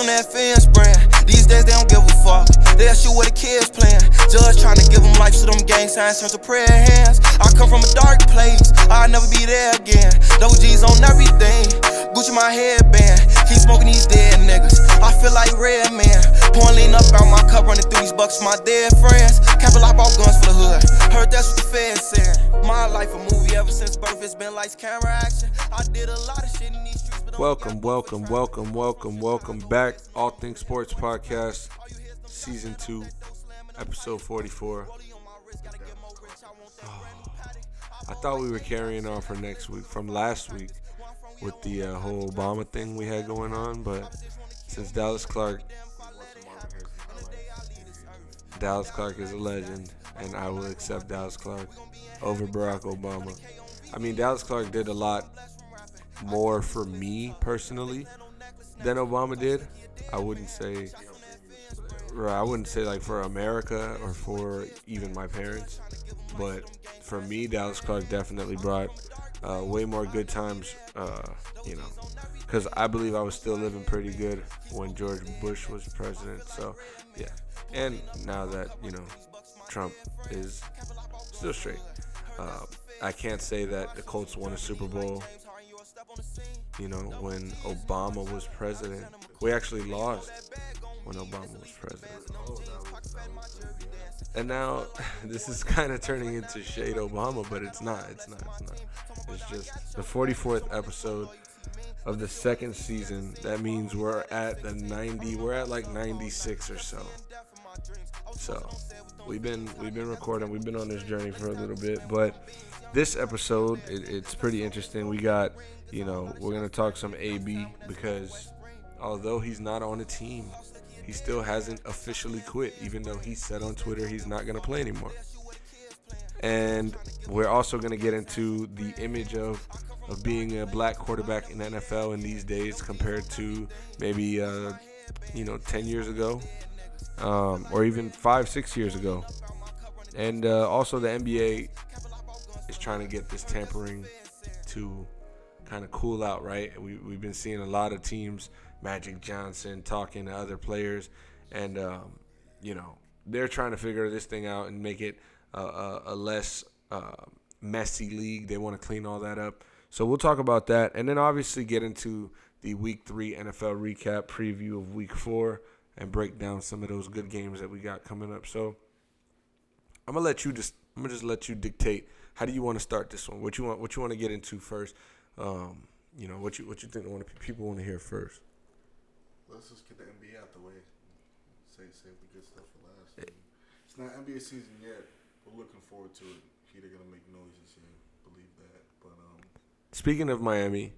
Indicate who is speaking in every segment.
Speaker 1: from that fence brand. These days they don't give a fuck. They'll shoot where the kids playing. Judge trying to give them life, so them gang signs turn to prayer hands. I come from a dark place, I'll never be there again. Double G's on everything. Gucci my headband. Keep smoking these dead niggas. I feel like Red Man. Pouring lean up out my cup, running through these bucks for my dead friends. Capital I bought guns for the hood. Heard that's what the feds said. My life a movie ever since birth. It's been lights, camera, action. I did a lot of shit in these streets.
Speaker 2: Welcome, welcome, welcome, welcome, welcome back. All Things Sports Podcast, Season 2, Episode 44. Oh, I thought we were carrying on for next week, from last week, with the uh, whole Obama thing we had going on, but since Dallas Clark, Dallas Clark is a legend, and I will accept Dallas Clark over Barack Obama. I mean, Dallas Clark did a lot more for me personally than Obama did. I wouldn't say, I wouldn't say like for America or for even my parents, but for me, Dallas Clark definitely brought uh, way more good times. Uh, you know, because I believe I was still living pretty good when George Bush was president. So, yeah, and now that you know Trump is still straight. Uh, I can't say that the Colts won a Super Bowl you know, when Obama was president. We actually lost when Obama was president. And now this is kind of turning into shade Obama, but it's not. It's not. It's not. It's just the 44th episode of the second season. That means we're at the 90. We're at like 96 or so. So we've been we've been recording. We've been on this journey for a little bit, but this episode it, it's pretty interesting. We got you know we're gonna talk some AB because although he's not on the team, he still hasn't officially quit. Even though he said on Twitter he's not gonna play anymore. And we're also gonna get into the image of of being a black quarterback in the NFL in these days compared to maybe uh, you know 10 years ago um, or even five, six years ago. And uh, also, the NBA is trying to get this tampering to kind of cool out, right? We, we've been seeing a lot of teams, Magic Johnson, talking to other players, and, um, you know, they're trying to figure this thing out and make it a, a, a less uh, messy league. They want to clean all that up. So we'll talk about that. And then obviously get into the week three NFL recap preview of week four and break down some of those good games that we got coming up. So I'm gonna let you just I'm gonna just let you dictate how do you want to start this one? What you want what you want to get into first? Um, you know what you what you think want people want to hear first?
Speaker 3: Let's just get the NBA out the way. Say save the good stuff for last. I it's not NBA season yet. We're looking forward to it. Heat are gonna make noise this year. Believe that. But um,
Speaker 2: Speaking of Miami,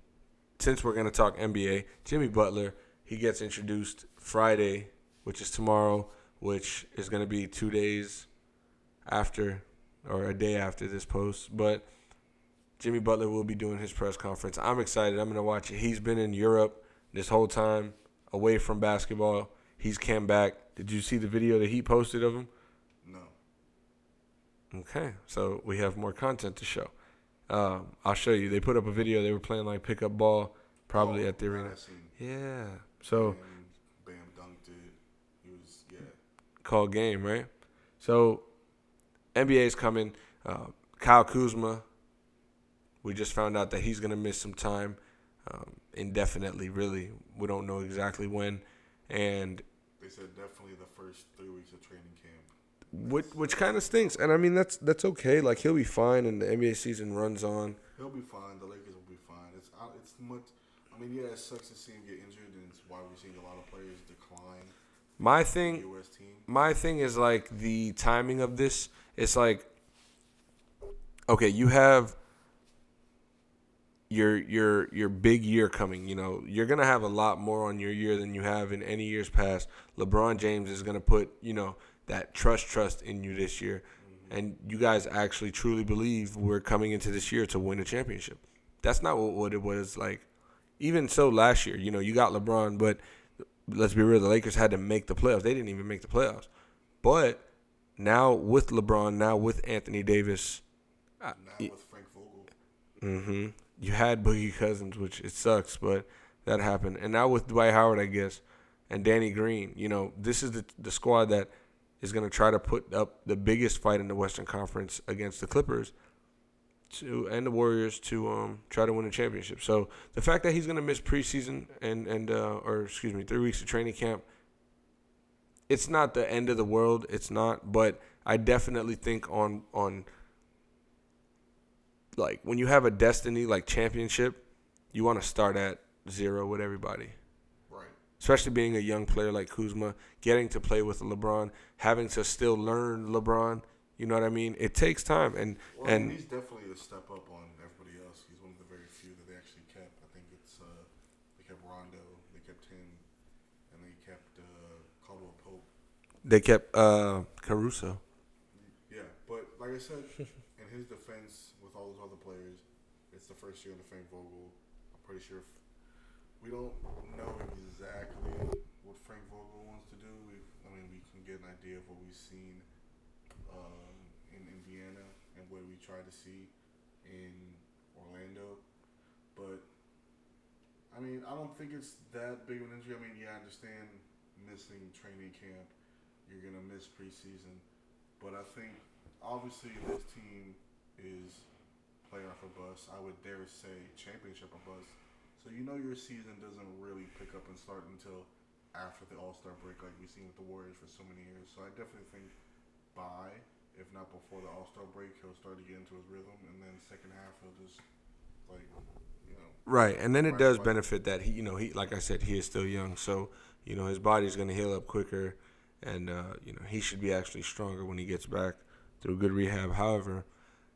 Speaker 2: since we're gonna talk NBA, Jimmy Butler he gets introduced Friday, which is tomorrow, which is gonna be two days after or a day after this post, but. Jimmy Butler will be doing his press conference. I'm excited. I'm going to watch it. He's been in Europe this whole time, away from basketball. He's came back. Did you see the video that he posted of him?
Speaker 3: no.
Speaker 2: Okay, so we have more content to show. Um, I'll show you. They put up a video. They were playing like pickup ball, probably
Speaker 3: Oh,
Speaker 2: at the arena. Yeah. So
Speaker 3: Bam, Bam dunked it. He was yeah.
Speaker 2: Called game, right? So NBA's coming. Uh, Kyle Kuzma. We just found out that he's gonna miss some time, um, indefinitely. Really, we don't know exactly when, and
Speaker 3: They said definitely the first three weeks of training camp.
Speaker 2: which which kind of stinks. And I mean that's that's okay. Like he'll be fine, and the NBA season runs on.
Speaker 3: He'll be fine. The Lakers will be fine. It's it's much. I mean, yeah, it sucks to see him get injured, and it's why we're seeing a lot of players decline.
Speaker 2: My thing. My thing is like the timing of this. It's like, okay, you have your your your big year coming. You know, you're gonna have a lot more on your year than you have in any years past. LeBron James is gonna put you know that trust trust in you this year, and you guys actually truly believe we're coming into this year to win a championship. That's not what, what it was like. Even so, last year, you know, you got LeBron, but let's be real, the Lakers had to make the playoffs. They didn't even make the playoffs. But now with LeBron, now with Anthony Davis,
Speaker 3: Now with Frank Vogel.
Speaker 2: Mm-hmm. you had Boogie Cousins, which it sucks, but that happened. And now with Dwight Howard, I guess, and Danny Green. You know, this is the the squad that is going to try to put up the biggest fight in the Western Conference against the Clippers to and the Warriors to um try to win a championship. So the fact that he's going to miss preseason and and uh, or excuse me, 3 weeks of training camp it's not the end of the world, it's not, but I definitely think on on like when you have a destiny like championship, you want to start at zero with everybody.
Speaker 3: Right.
Speaker 2: Especially being a young player like Kuzma, getting to play with LeBron, having to still learn LeBron. You know what I mean? It takes time, and
Speaker 3: Well,
Speaker 2: and
Speaker 3: he's definitely a step up on everybody else. He's one of the very few that they actually kept. I think it's uh, they kept Rondo, they kept him, and they kept uh, Caldwell Pope.
Speaker 2: they kept uh, Caruso.
Speaker 3: Yeah, but like I said, in his defense, with all those other players, it's the first year under Frank Vogel. I'm pretty sure if, we don't know exactly what Frank Vogel wants to do. We, I mean, we can get an idea of what we've seen in and what we tried to see in Orlando. But I mean, I don't think it's that big of an injury. I mean, yeah, I understand missing training camp. You're gonna miss preseason. But I think obviously this team is playoff or bust. I would dare say championship or bust. So you know your season doesn't really pick up and start until after the All Star break, like we've seen with the Warriors for so many years. So I definitely think by, if not before the All Star break, he'll start to get into his rhythm, and then second half he'll just like you know
Speaker 2: Right, and then it does benefit that he, you know, he like I said, he is still young, so you know his body's gonna heal up quicker, and uh, you know he should be actually stronger when he gets back through good rehab. However,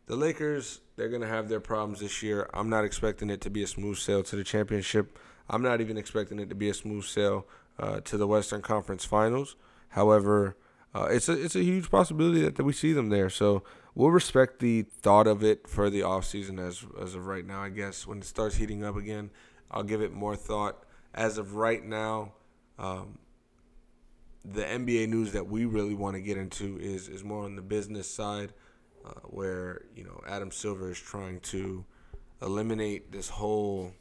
Speaker 2: the Lakers they're gonna have their problems this year. I'm not expecting it to be a smooth sail to the championship. I'm not even expecting it to be a smooth sail uh, to the Western Conference Finals. However, uh, it's a it's a huge possibility that, that we see them there. So we'll respect the thought of it for the offseason as as of right now. I guess when it starts heating up again, I'll give it more thought. As of right now, um, the NBA news that we really want to get into is is more on the business side, uh, where you know Adam Silver is trying to eliminate this whole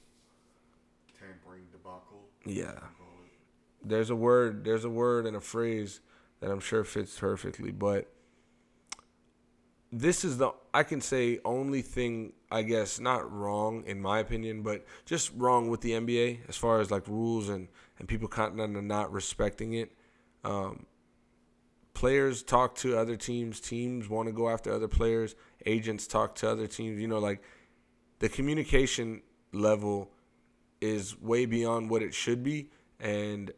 Speaker 3: tampering debacle.
Speaker 2: Yeah.
Speaker 3: you can call it.
Speaker 2: there's a word there's a word and a phrase that I'm sure fits perfectly, but this is the I can say only thing I guess not wrong in my opinion, but just wrong with the NBA as far as like rules and and people kind of not respecting it. Um, players talk to other teams, teams want to go after other players, agents talk to other teams. You know, like the communication level is way beyond what it should be, and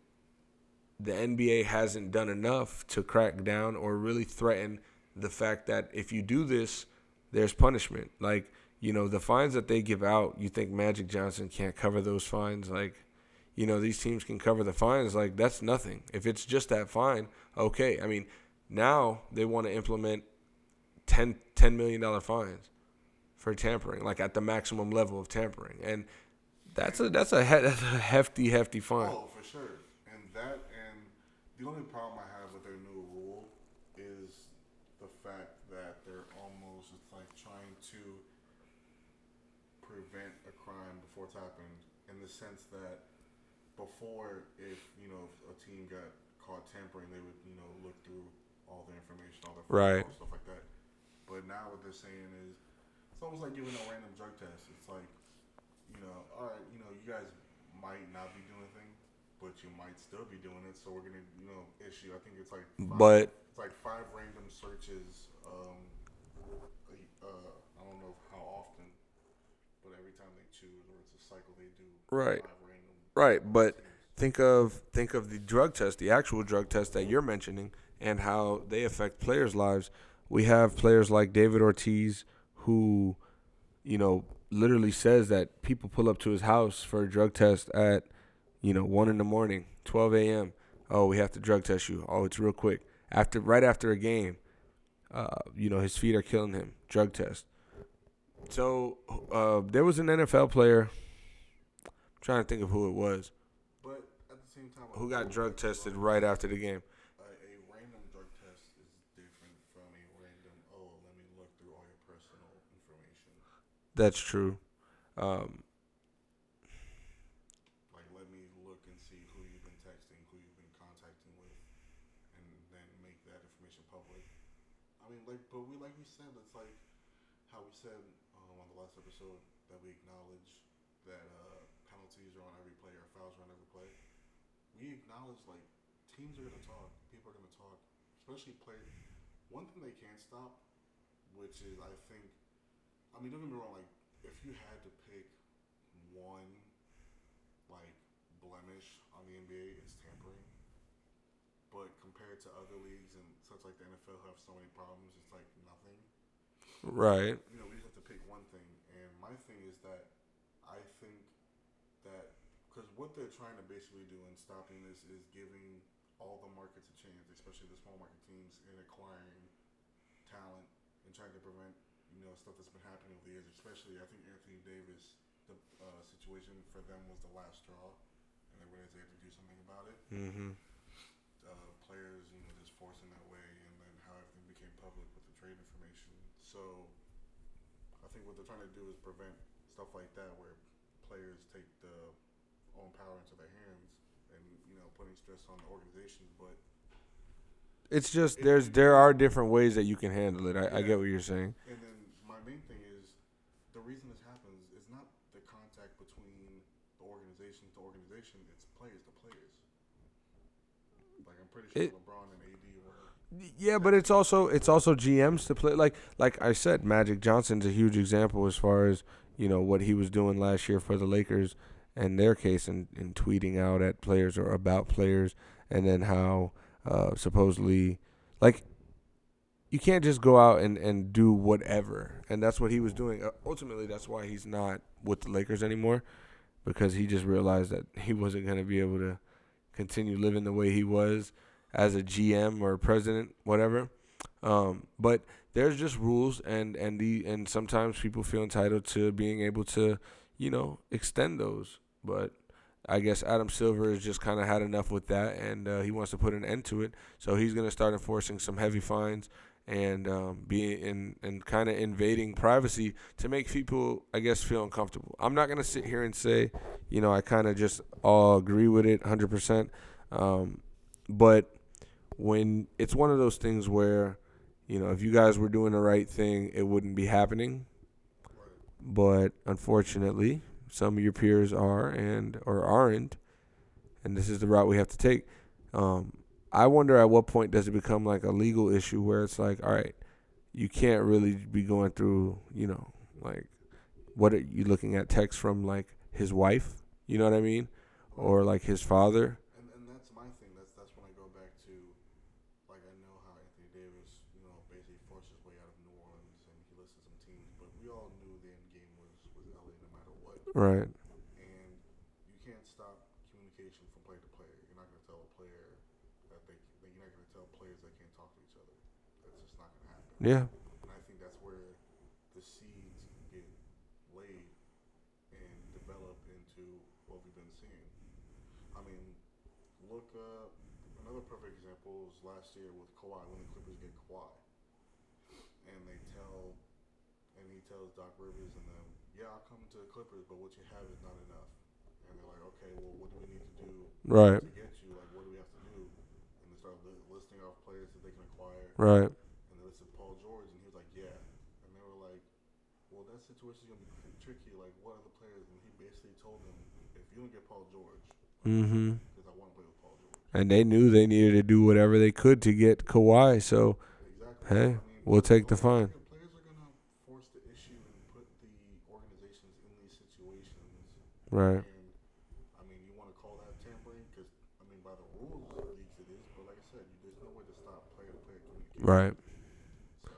Speaker 2: the NBA hasn't done enough to crack down or really threaten the fact that if you do this, there's punishment. Like, you know, the fines that they give out, you think Magic Johnson can't cover those fines? Like, you know, these teams can cover the fines. Like, that's nothing. If it's just that fine, okay. I mean, now they want to implement 10, $10 million fines for tampering, like at the maximum level of tampering. And that's a that's a he- that's a hefty hefty fine.
Speaker 3: Oh, for sure. And that the only problem I have with their new rule is the fact that they're almost it's like trying to prevent a crime before it's happened in the sense that before if you know if a team got caught tampering they would you know look through all the information all the
Speaker 2: Right.
Speaker 3: stuff like that but now what they're saying is it's almost like giving a random drug test it's like you know, all right, you know, you guys might not be doing but you might still be doing it. So we're gonna, you know, issue. I think it's like, five,
Speaker 2: But
Speaker 3: it's like five random searches. Um, uh, I don't know how often, but every time they choose, or it's a cycle they do.
Speaker 2: Right. Right, but
Speaker 3: teams.
Speaker 2: think of think of the drug test, the actual drug test that you're mentioning, and how they affect players' lives. We have players like David Ortiz, who, you know, literally says that people pull up to his house for a drug test at, you know, one in the morning, 12 a.m. Oh, we have to drug test you. Oh, it's real quick. After right after a game, uh, you know, his feet are killing him. Drug test. So uh, there was an NFL player. I'm trying to think of who it was
Speaker 3: But at the same time,
Speaker 2: who got drug tested right after the game.
Speaker 3: A, a random drug test is different from a random. Oh, let me look through all your personal information.
Speaker 2: That's true. Um,
Speaker 3: Like, let me look and see who you've been texting, who you've that information public. I mean, like, but we like we said, it's like how we said um, on the last episode that we acknowledge that uh, penalties are on every play or fouls are on every play. We acknowledge like teams are gonna talk, people are gonna talk, especially play. One thing they can't stop, which is I think, I mean, don't get me wrong, like if you had to pick one like blemish on the NBA, it's tampering. But compared to other leagues and such like the NFL have so many problems, it's like nothing.
Speaker 2: Right.
Speaker 3: You know, we just have to pick one thing, and my thing is that I think that because what they're trying to basically do in stopping this is giving all the markets a chance, especially the small market teams, in acquiring talent and trying to prevent you know stuff that's been happening over the years. Especially, I think Anthony Davis, the uh, situation for them was the last straw, and they realized they had to do something about it.
Speaker 2: Mm-hmm.
Speaker 3: Uh, players, you know, just forcing that way, and then how everything became public with the trade information. So, I think what they're trying to do is prevent stuff like that, where players take the own power into their hands, and you know, putting stress on the organizations. But
Speaker 2: It's just there's there are different ways that you can handle it. I, I get what you're saying.
Speaker 3: And then my main thing is the reason this happens is not the contact between the organization to organization, it's players to players. Like I'm pretty sure
Speaker 2: It-
Speaker 3: LeBron and AD were
Speaker 2: Yeah, but it's also it's also GMs to play like like I said, Magic Johnson's a huge example as far as you know what he was doing last year for the Lakers and their case and, and tweeting out at players or about players and then how uh, supposedly like you can't just go out and, and do whatever and that's what he was doing uh, ultimately that's why he's not with the Lakers anymore because he just realized that he wasn't going to be able to continue living the way he was as a GM or president, whatever. Um, but there's just rules, and and the and sometimes people feel entitled to being able to, you know, extend those. But I guess Adam Silver has just kind of had enough with that, and uh, he wants to put an end to it. So he's going to start enforcing some heavy fines and um, be in and kind of invading privacy to make people, I guess, feel uncomfortable. I'm not going to sit here and say, you know, I kind of just all agree with it 100%. Um, but when it's one of those things where, you know, if you guys were doing the right thing, it wouldn't be happening. But unfortunately, some of your peers are and or aren't, and this is the route we have to take. Um, I wonder at what point does it become like a legal issue where it's like, all right, you can't really be going through, you know, like what are you looking at text from like his wife, you know what I mean, or like his father.
Speaker 3: And, and that's my thing. That's that's when I go back to, like I know how Anthony Davis, you know, basically forced his way out of New Orleans and he listed some teams, but we all knew the end game was was LA no matter what.
Speaker 2: Right.
Speaker 3: And you can't stop communication from player to player. You're not gonna tell a player that they that you're not gonna tell players they can't talk to each other. That's just not gonna happen.
Speaker 2: Yeah.
Speaker 3: And I think that's where the seeds get laid and develop into what we've been seeing. I mean, look up another perfect example was last year with Kawhi when the Clippers get Kawhi, and they tell, and he tells Doc Rivers and them, "Yeah, I'll come to the Clippers, but what you have is not enough." And they're like, "Okay, well, what do we need to do
Speaker 2: Right.
Speaker 3: to get you? Like, what do we have to do?" And they start li- listing off players that they can acquire.
Speaker 2: Right.
Speaker 3: And they listed Paul George, and he was like, "Yeah." And they were like, "Well, that situation's gonna be tricky. Like, what are the players?" And he basically told them, "If you don't get Paul George,
Speaker 2: Mm-hmm.
Speaker 3: because I want to play with Paul George."
Speaker 2: And they knew they needed to do whatever they could to get Kawhi. So
Speaker 3: Exactly.
Speaker 2: Hey,
Speaker 3: I mean,
Speaker 2: we'll take the fine.
Speaker 3: Players are gonna force the issue and put the organizations in these situations.
Speaker 2: Right.
Speaker 3: And I mean, you want to call that tampering? Because I mean, by the rules of the leagues, it is. But like I said, you, there's no way to stop player-to-player communication.
Speaker 2: Right.
Speaker 3: So.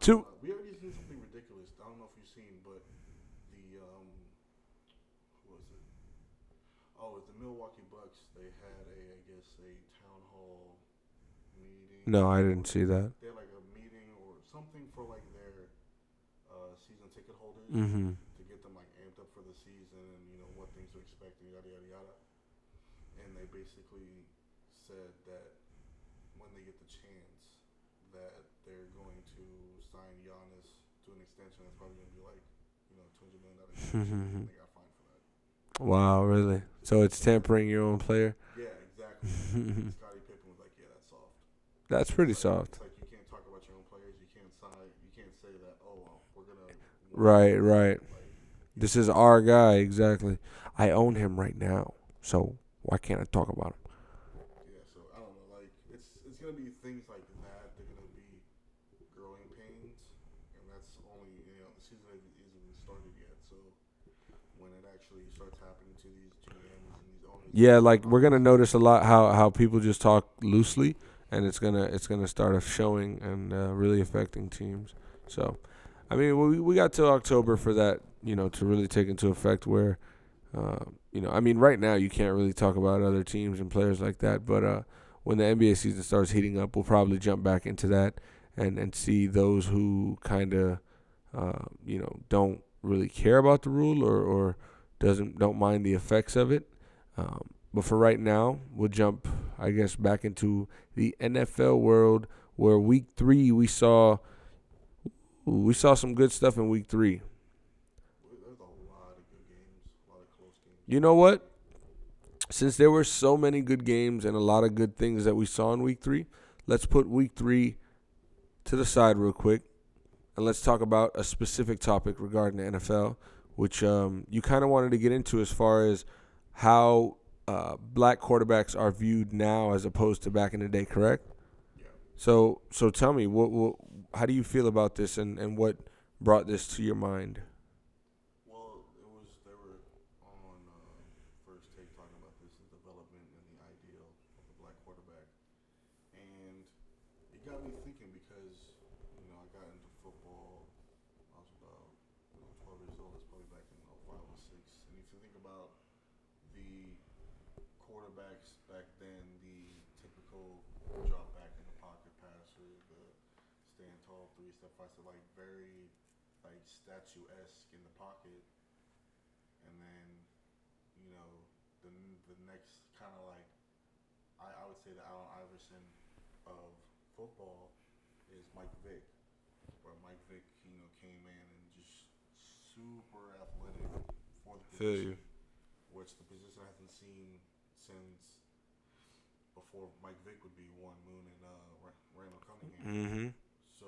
Speaker 2: Two.
Speaker 3: Uh, we already seen something ridiculous. I don't know if you've seen, but the um, who was it? Oh, it's the Milwaukee Bucks. They had a, I guess, a town hall meeting.
Speaker 2: No, I didn't see that.
Speaker 3: They had like a meeting or something for like their uh, season ticket holders
Speaker 2: Mm-hmm.
Speaker 3: to get them like amped up for the season and you know what things to expect and yada yada yada. And they basically said that when they get the chance, that they're going to sign Giannis to an extension that's probably going to be like you know two hundred million dollar extension. and they got fined for Mm-hmm. that.
Speaker 2: Wow, really? So it's tampering your own player?
Speaker 3: Yeah, exactly. Scottie Pippen was like, yeah, that's soft.
Speaker 2: That's pretty soft.
Speaker 3: It's like you can't talk about your own players. You can't sign. You can't say that. Oh, well, we're gonna.
Speaker 2: Right, right.
Speaker 3: Like,
Speaker 2: This is our guy, exactly. I own him right now, so why can't I talk about him?
Speaker 3: yeah. So I don't know. Like it's it's gonna be things like that. They're gonna be growing pains, and that's only you know the season isn't even started yet. So when it actually starts happening to these GMs and these owners.
Speaker 2: Yeah, like we're gonna notice a lot how how people just talk loosely, and it's gonna it's gonna start showing and uh, really affecting teams. So, I mean, we we got till October for that, you know, to really take into effect. Where, uh, you know, I mean, right now you can't really talk about other teams and players like that, but uh, when the NBA season starts heating up, we'll probably jump back into that and and see those who kind of, uh, you know, don't really care about the rule or or doesn't don't mind the effects of it. Um, but for right now, we'll jump, I guess, back into the NFL world where week three we saw we saw some good stuff in week three. You know what? Since there were so many good games and a lot of good things that we saw in week three, let's put week three to the side real quick and let's talk about a specific topic regarding the NFL, which um, you kind of wanted to get into as far as how uh, black quarterbacks are viewed now as opposed to back in the day, correct?
Speaker 3: Yeah.
Speaker 2: So, so tell me, what, what, how do you feel about this, and, and what brought this to your mind?
Speaker 3: Well, it was they were on uh, first take talking about this the development and the ideal of the black quarterback, and it got me thinking because you know I got into football. I was about you know, 12 years old. It's probably back in 05 or 06. And if you think about the quarterbacks back then, the typical drop back in the pocket passer, the stand tall, three step five, so like very like statue esque in the pocket and then you know the the next kind of like I, I would say the Allen Iverson of football is Mike Vick, where Mike Vick you know came in and just super athletic for the
Speaker 2: Feel you.
Speaker 3: position, which the position I haven't seen since before Mike Vick would be Warren Moon and uh, Ra- Randall Cunningham.
Speaker 2: Mm-hmm.
Speaker 3: So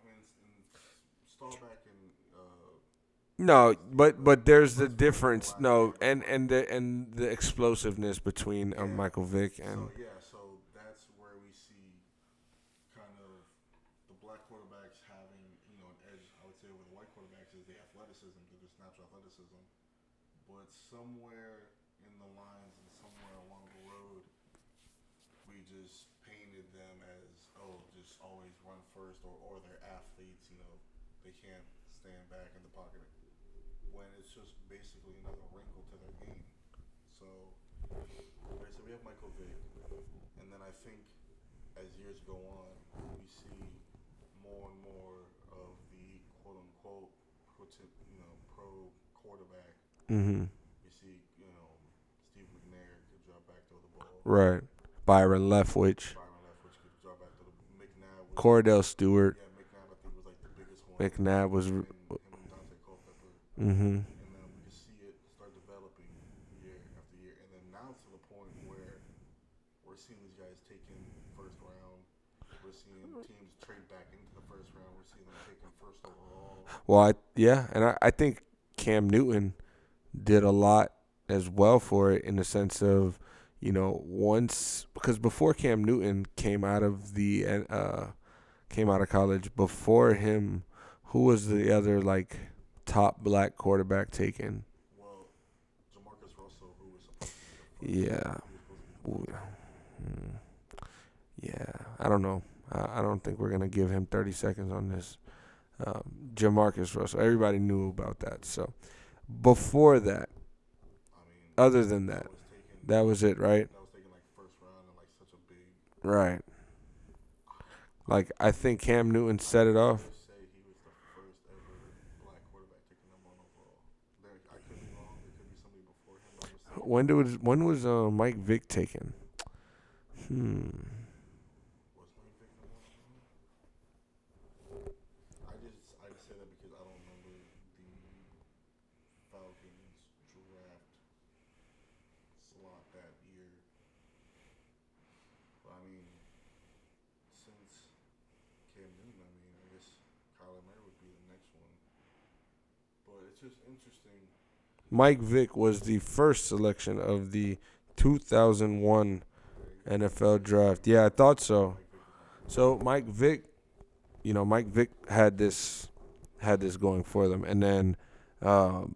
Speaker 3: I mean, it's, and Staubach and
Speaker 2: No, but but there's the difference. No, and and the and the explosiveness between um, Michael Vick and
Speaker 3: so yeah, so that's where we see kind of the black quarterbacks having you know an edge. I would say over the white quarterbacks is the athleticism, the just natural athleticism. But somewhere in the lines and somewhere along the road, we just painted them as oh, just always run first, or or they're athletes. You know, they can't stand back in the pocket. When it's just basically another wrinkle to their game. So Okay, so we have Michael Vick, and then I think as years go on, we see more and more of the quote unquote pro, you know, pro quarterback.
Speaker 2: mm-hmm.
Speaker 3: We see, you know, Steve McNair could drop back throw the ball.
Speaker 2: right Byron Leftwich,
Speaker 3: Byron Leftwich could drop back throw the McNabb. Was,
Speaker 2: Kordell Stewart.
Speaker 3: yeah, McNabb I think was like the biggest one.
Speaker 2: McNabb was,
Speaker 3: and, and Daunte
Speaker 2: mm-hmm.
Speaker 3: and then we can see it start developing year after year, and then now to the point where we're seeing these guys taken first round. We're seeing teams trade back into the first round. We're seeing them taken first overall.
Speaker 2: Well, I, yeah, and I, I think Cam Newton did a lot as well for it in the sense of, you know, once because before Cam Newton came out of the uh came out of college, before him, who was the other like top black quarterback taken?
Speaker 3: Well, Jamarcus Russell, who was supposed to be the first,
Speaker 2: Yeah.
Speaker 3: he was supposed to be the
Speaker 2: Ooh. Hmm. Yeah, I don't know. I, I don't think we're gonna give him 30 seconds on this. Um, Jamarcus Russell, everybody knew about that. So before that, other than that, that was it, right? Right. Like I think Cam Newton set it off. When did was when was uh, Mike Vick taken? Hmm.
Speaker 3: Was Mike Vick number one overall? I just I just say that because I don't remember the Falcons draft slot that year. But I mean, it's just interesting.
Speaker 2: Mike Vick was the first selection of the 2001 NFL draft. Yeah, I thought so. So Mike Vick, you know, Mike Vick had this had this going for them, and then um,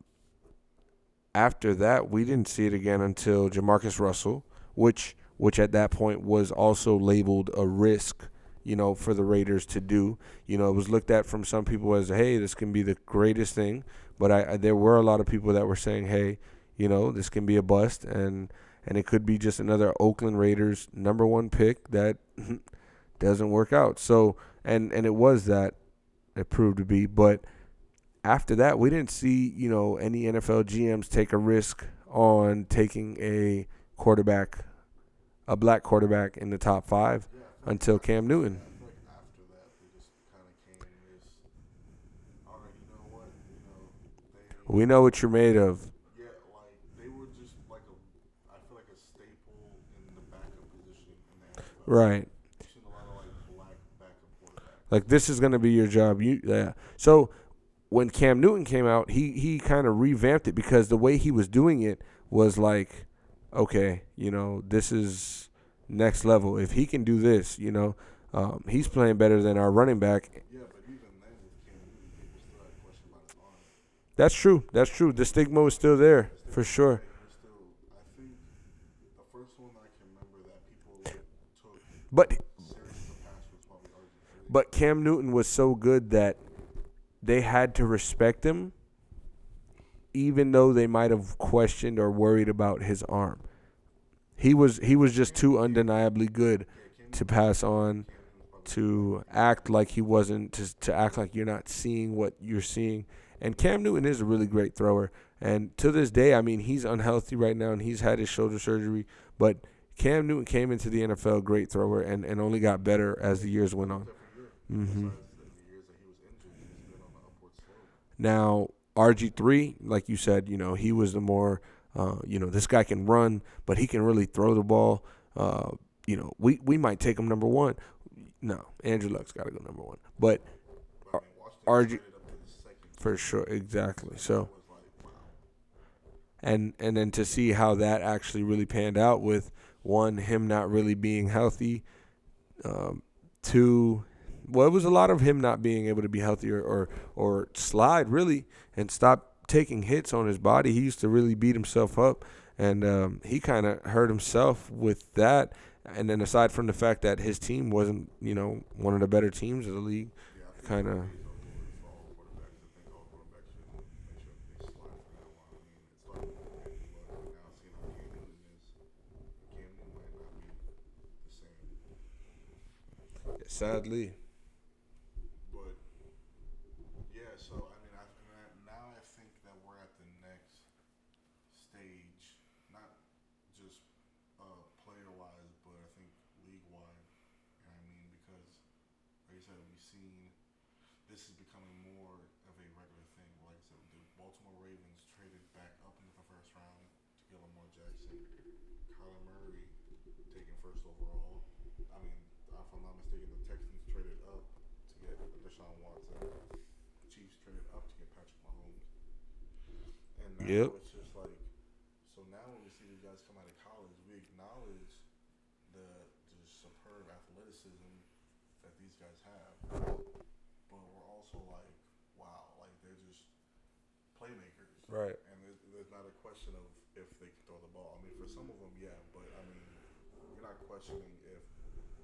Speaker 2: after that, we didn't see it again until Jamarcus Russell, which which at that point was also labeled a risk, you know, for the Raiders to do. You know, it was looked at from some people as, hey, this can be the greatest thing, but I, I there were a lot of people that were saying, hey, you know, this can be a bust, and and it could be just another Oakland Raiders number one pick that doesn't work out. So and and it was that it proved to be, but after that, we didn't see you know any NFL GMs take a risk on taking a quarterback, a black quarterback in the top five
Speaker 3: Yeah, I feel
Speaker 2: until Cam Newton.
Speaker 3: I feel like after that, they just kind of came this. All right, you know what? You know, they.
Speaker 2: We know what you're made of.
Speaker 3: Yeah, like they were just like a. I feel like a staple in the backup position in the
Speaker 2: Right.
Speaker 3: You've seen a lot of like black backup quarterbacks.
Speaker 2: Like this is gonna be your job. You yeah. So when Cam Newton came out, he he kind of revamped it because the way he was doing it was like, okay, you know, this is next level. If he can do this, you know, um, he's playing better than our running back.
Speaker 3: Yeah, but even then with Cam Newton, people still had a question about his arm.
Speaker 2: That's true. That's true. The stigma is still there for sure. But
Speaker 3: serious to pass was probably RG3.
Speaker 2: But Cam Newton was so good that they had to respect him, even though they might have questioned or worried about his arm. He was he was just too undeniably good to pass on, to act like he wasn't, to to act like you're not seeing what you're seeing. And Cam Newton is a really great thrower. And to this day, I mean, he's unhealthy right now and he's had his shoulder surgery. But Cam Newton came into the NFL great thrower and, and only got better as the years went on. Mm-hmm. Now RG three, like you said, you know he was the more, uh, you know, this guy can run, but he can really throw the ball. Uh, you know, we we might take him number one. No, Andrew Luck's got to go number one, but
Speaker 3: mean,
Speaker 2: RG
Speaker 3: traded up to the second.
Speaker 2: For sure, exactly. So and and then to see how that actually really panned out with one him not really being healthy, um, two, well it was a lot of him not being able to be healthy or or, or slide really and stop taking hits on his body. He used to really beat himself up, and um, he kind of hurt himself with that. And then aside from the fact that his team wasn't you know one of the better teams of the league, kind of.
Speaker 3: he's on board for all quarterbacks. I think all quarterbacks should make sure they slide from now on. I mean, it's like Andrew Luck, but now seeing how Cam Newton is, Cam Newton might not be the same.
Speaker 2: Sadly,
Speaker 3: But yeah, so I mean, I, I mean, I- now I think that we're at the next stage, not just uh, player wise, but I think league wide. And I mean, because like I said, we've seen this is becoming more of a regular thing. Like I said, the Baltimore Ravens traded back up into the first round to get Lamar Jackson, Kyler Murray taken first overall. I mean, if I'm not mistaken, the Texans traded up to get Deshaun Watson. The Chiefs traded up to get Patrick Mahomes. And now
Speaker 2: Yep.
Speaker 3: it's just like, so now when we see these guys come out of college, we acknowledge the, the superb athleticism that these guys have. But we're also like, wow, like they're just playmakers.
Speaker 2: right.
Speaker 3: And there's, there's not a question of if they can throw the ball. I mean, for some of them, yeah, but I mean, you're not questioning if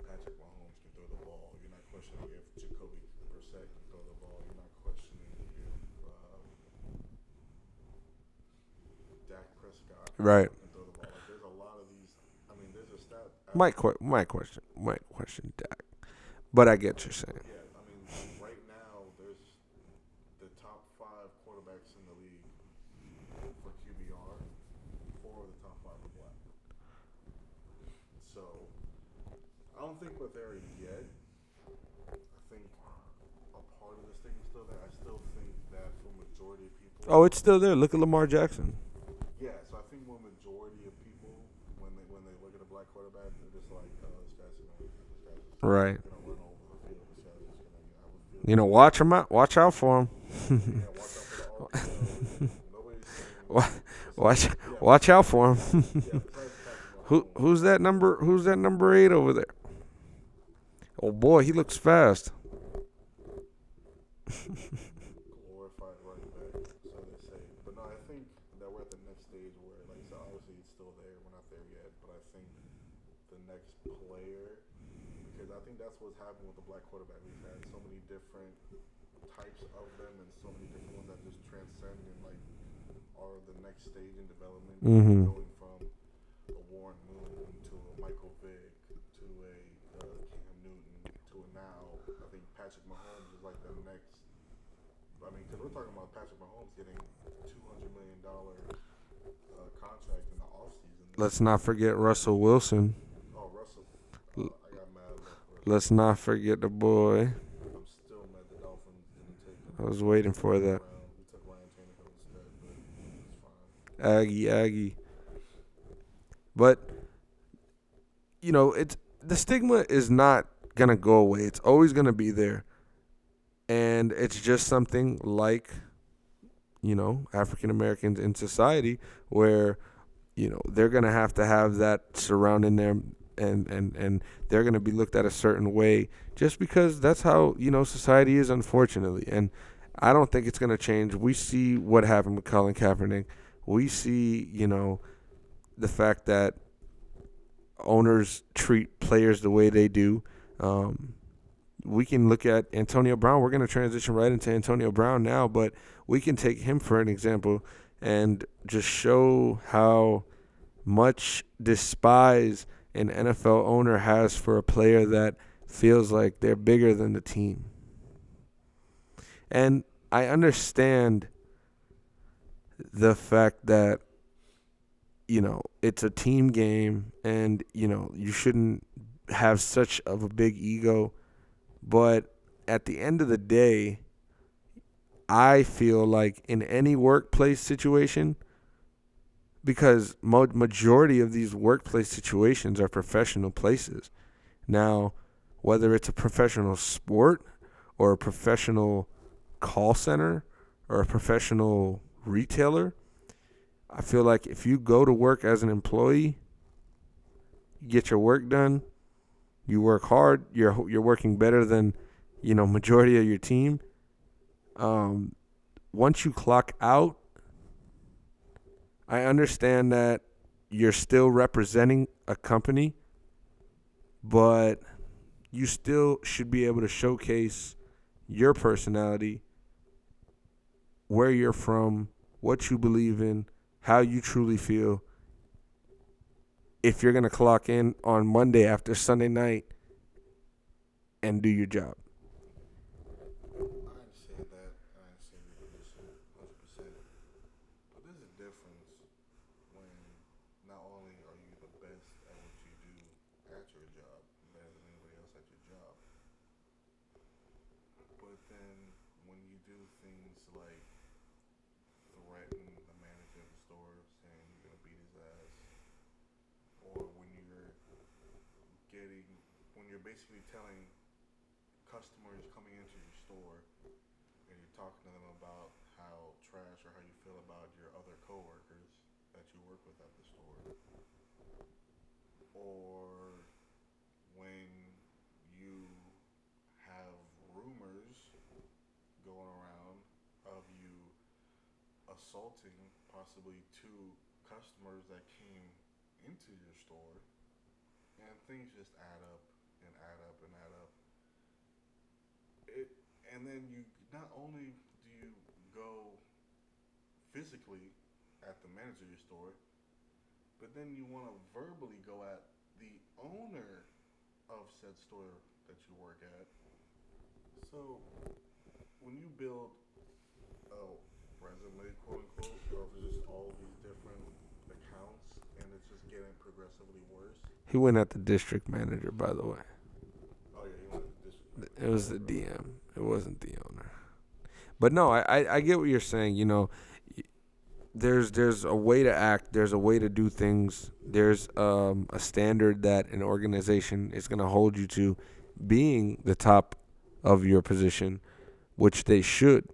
Speaker 3: Patrick Mahomes can throw the ball. You're not questioning if Jacoby Brissett can throw the ball. You're not questioning if uh, Dak Prescott
Speaker 2: Right.
Speaker 3: can throw the ball. Like, there's a lot of these. I mean, there's a stat.
Speaker 2: My que- my question, my question, Dak. But I get what you're saying.
Speaker 3: Yeah, I mean, right now there's the top five quarterbacks in the league for QBR. Four of the top five are black. So I don't think we're there yet. I think a part of this thing is still there. I still think that for majority of people.
Speaker 2: Oh, it's still there. Look at Lamar Jackson.
Speaker 3: Yeah, so I think more majority of people when they when they look at a black quarterback, they're just like, oh, this guy's gonna this guy's just
Speaker 2: Right.
Speaker 3: gonna run over the field. This guy's gonna you know, have a field.
Speaker 2: You know, watch him out. Watch out for him.
Speaker 3: Yeah, watch out for the RPO.
Speaker 2: Uh, watch watch out for him. Who who's that number? Who's that number eight over there? Oh boy, he looks fast.
Speaker 3: glorified running back, so they say. But no, I think that we're at the next stage where, like, so obviously it's still there. We're not there yet, but I think the next player, because I think that's what's happened with the black quarterback. We've had so many different types of them, and so many different ones that just transcend and like are the next stage
Speaker 2: Mhm.
Speaker 3: going from a Warren Moon to a Michael Vick to a uh, Cam Newton to a now. I think Patrick Mahomes is like the next. I mean, because we're talking about Patrick Mahomes getting two hundred million dollar uh, contract in the offseason.
Speaker 2: Let's not forget Russell Wilson.
Speaker 3: Oh, Russell. Uh, I got mad. at
Speaker 2: Let's not forget the boy.
Speaker 3: I'm still mad the Dolphins didn't take him.
Speaker 2: I was waiting for that.
Speaker 3: Round. We took Ryan Tannehill instead, but it's fine.
Speaker 2: Aggie, Aggie. But you know, it's the stigma is not gonna go away. It's always gonna be there, and it's just something like you know African Americans in society where you know they're gonna have to have that surrounding them, and and and they're gonna be looked at a certain way just because that's how you know society is, unfortunately, and. I don't think it's going to change. We see what happened with Colin Kaepernick we see, you know, the fact that owners treat players the way they do. Um, we can look at Antonio Brown. We're going to transition right into Antonio Brown now, but we can take him for an example and just show how much despise an NFL owner has for a player that feels like they're bigger than the team. And I understand the fact that you know it's a team game and you know you shouldn't have such of a big ego. But at the end of the day i feel like in any workplace situation because majority of these workplace situations are professional places. Now whether it's a professional sport or a professional call center or a professional retailer, I feel like if you go to work as an employee, you get your work done, you work hard, you're you're working better than, you know, majority of your team. Um, once you clock out, I understand that you're still representing a company, but you still should be able to showcase your personality, where you're from, what you believe in, how you truly feel. If you're going to clock in on Monday after Sunday night and do your job.
Speaker 3: I understand that. I understand your position 100%. But there's a difference when not only are you the best at what you do at your job, better than anybody else at your job, but then when you do things like threaten the manager of the store saying you're going to beat his ass, or when you're getting, when you're basically telling customers coming into your store and you're talking to them about how trash or how you feel about your other coworkers that you work with at the store, or when you have rumors going around of you assaulting possibly two customers that came into your store, and things just add up and add up and add up. It, and then you not only do you go physically at the manager of your store, but then you want to verbally go at the owner of said store that you work at. So when you build a resume, quote unquote, of just all these different accounts, and it's just getting progressively worse.
Speaker 2: He went at the district manager, by the way.
Speaker 3: Oh yeah, you want to district.
Speaker 2: It was the DM. It wasn't the owner. But no, I, I, get what you're saying. You know, there's there's a way to act. There's a way to do things. There's um, a standard that an organization is going to hold you to, being the top of your position, which they should.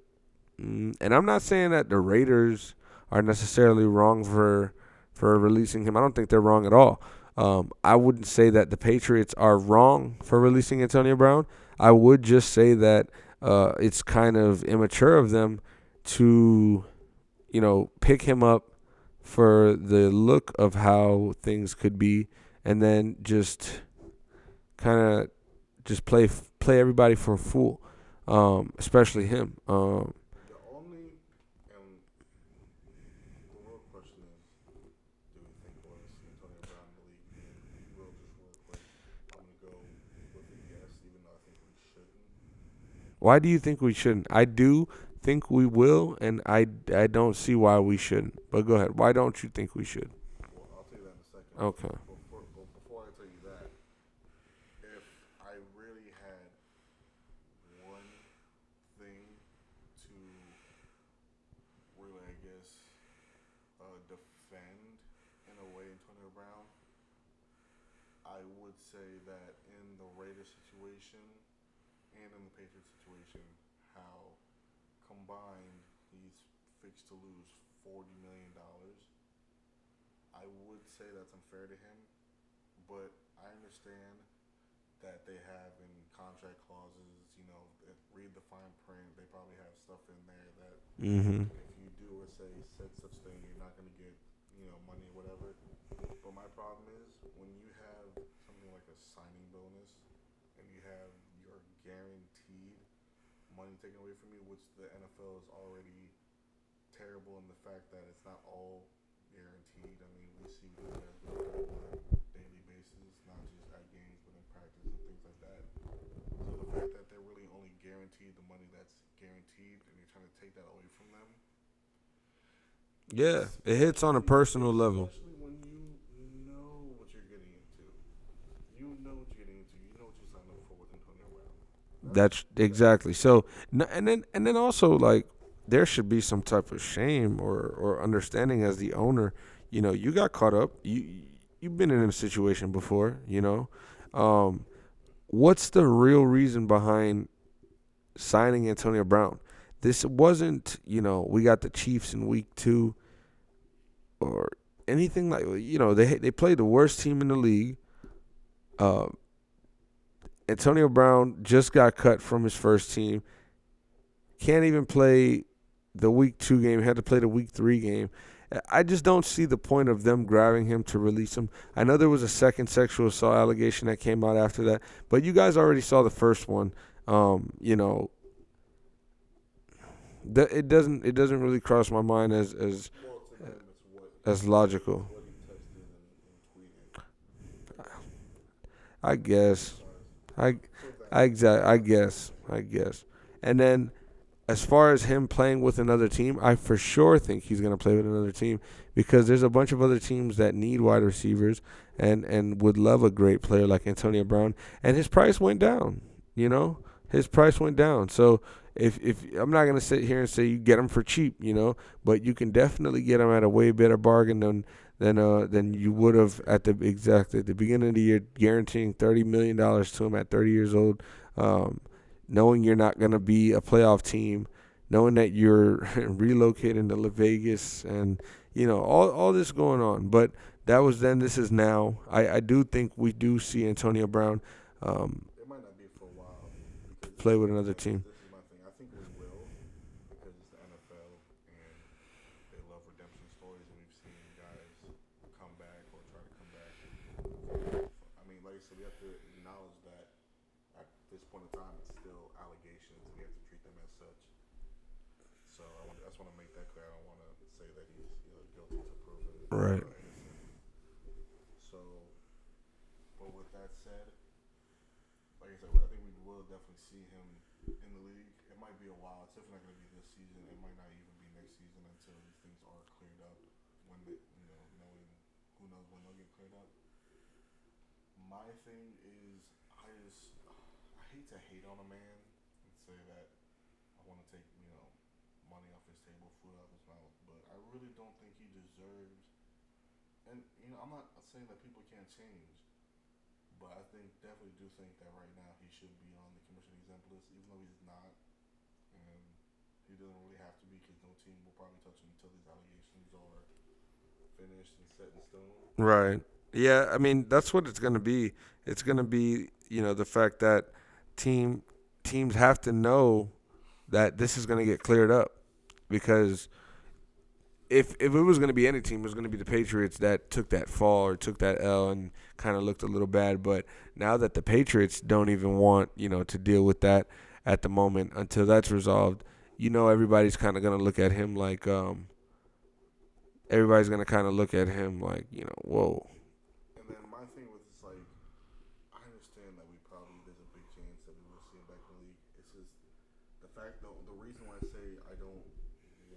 Speaker 2: Mm, And I'm not saying that the Raiders are necessarily wrong for for releasing him. I don't think they're wrong at all. Um, I wouldn't say that the Patriots are wrong for releasing Antonio Brown. I would just say that uh, it's kind of immature of them to, you know, pick him up for the look of how things could be, and then just kind of just play play everybody for a fool, um, especially him. Um,
Speaker 3: The only and the real question is, do we think was Antonio Brown in the league? And real just real quick, I'm gonna go with a yes, even though I think we shouldn't.
Speaker 2: Why do you think we shouldn't? I do think we will, and I, I don't see why we shouldn't. But go ahead. Why don't you think we should?
Speaker 3: Well, I'll tell you that in a second.
Speaker 2: Okay.
Speaker 3: Before, before I tell you that, if I really had one thing to really, I guess, uh, defend in a way Antonio Brown, I would say that in the Raiders situation and in the Patriots situation, how combined he's fixed to lose forty million dollars. I would say that's unfair to him, but I understand that they have in contract clauses, you know, read the fine print. They probably have stuff in there that
Speaker 2: Mm-hmm.
Speaker 3: if you do or say said such thing, you're not going to get, you know, money or whatever. But my problem is when you have something like a signing bonus and you have your guaranteed money taken away from you, which the NFL is already terrible in the fact that it's not all guaranteed. I mean, we see guys get paid on a daily basis, not just at games, but in practice and things like that. So the fact that they're really only guaranteed the money that's guaranteed, and you're trying to take that away from them.
Speaker 2: Yeah, it hits on a personal level.
Speaker 3: Especially when you know what you're getting into. You know what you're getting into. You know what you signed up for with Antonio Brown.
Speaker 2: That's exactly so. And then and then also like there should be some type of shame or or understanding as the owner. You know, you got caught up. You you've been in a situation before. You know, um, what's the real reason behind signing Antonio Brown? This wasn't you know we got the Chiefs in week two or anything like you know they they played the worst team in the league. Uh, Antonio Brown just got cut from his first team. Can't even play the week two game. Had to play the week three game. I just don't see the point of them grabbing him to release him. I know there was a second sexual assault allegation that came out after that, but you guys already saw the first one. Um, you know, it doesn't it doesn't really cross my mind as as as logical. I guess. I I I guess. I guess. And then as far as him playing with another team, I for sure think he's going to play with another team because there's a bunch of other teams that need wide receivers and and would love a great player like Antonio Brown and his price went down, you know? His price went down. So if if I'm not going to sit here and say you get him for cheap, you know, but you can definitely get him at a way better bargain than than uh than you would have at the exact at the beginning of the year, guaranteeing thirty million dollars to him at thirty years old, um, knowing you're not gonna be a playoff team, knowing that you're relocating to La Vegas, and you know all all this going on. But that was then. This is now. I I do think we do see Antonio Brown um,
Speaker 3: It might not be for a while.
Speaker 2: play with another team.
Speaker 3: This is my thing. I think we will because it's the NFL and they love redemption stories, and we've seen guys come back or try to come back. I mean, like I said, we have to acknowledge that at this point in time, it's still allegations. We have to treat them as such. So I, want, I just want to make that clear. I don't want to say that he's you know, guilty to proven
Speaker 2: Right.
Speaker 3: or innocent. So, but with that said, like I said, I think we will definitely see him in the league. It might be a while. It's definitely not going to be this season. It might not even be next season until these things are cleared up. When they, you know, knowing who when they'll get cleared up. My thing is, I just I hate to hate on a man and say that I want to take you know money off his table, food out of his mouth, but I really don't think he deserves. And you know, I'm not saying that people can't change. But I think definitely do think that right now he should be on the commission exempt list, even though he's not. And he doesn't really have to be because no team will probably touch him until these allegations are finished and set in stone.
Speaker 2: Right. Yeah, I mean that's what it's going to be. It's going to be, you know, the fact that team teams have to know that this is going to get cleared up because if if it was going to be any team, it was going to be the Patriots that took that fall or took that L and kind of looked a little bad. But now that the Patriots don't even want you know to deal with that at the moment until that's resolved, you know everybody's kind of going to look at him like um, everybody's to kind of look at him like you know whoa.
Speaker 3: And then my thing it's like, I understand that we probably there's a big chance that we will see him back in the league. It's just the fact though the reason why I say I don't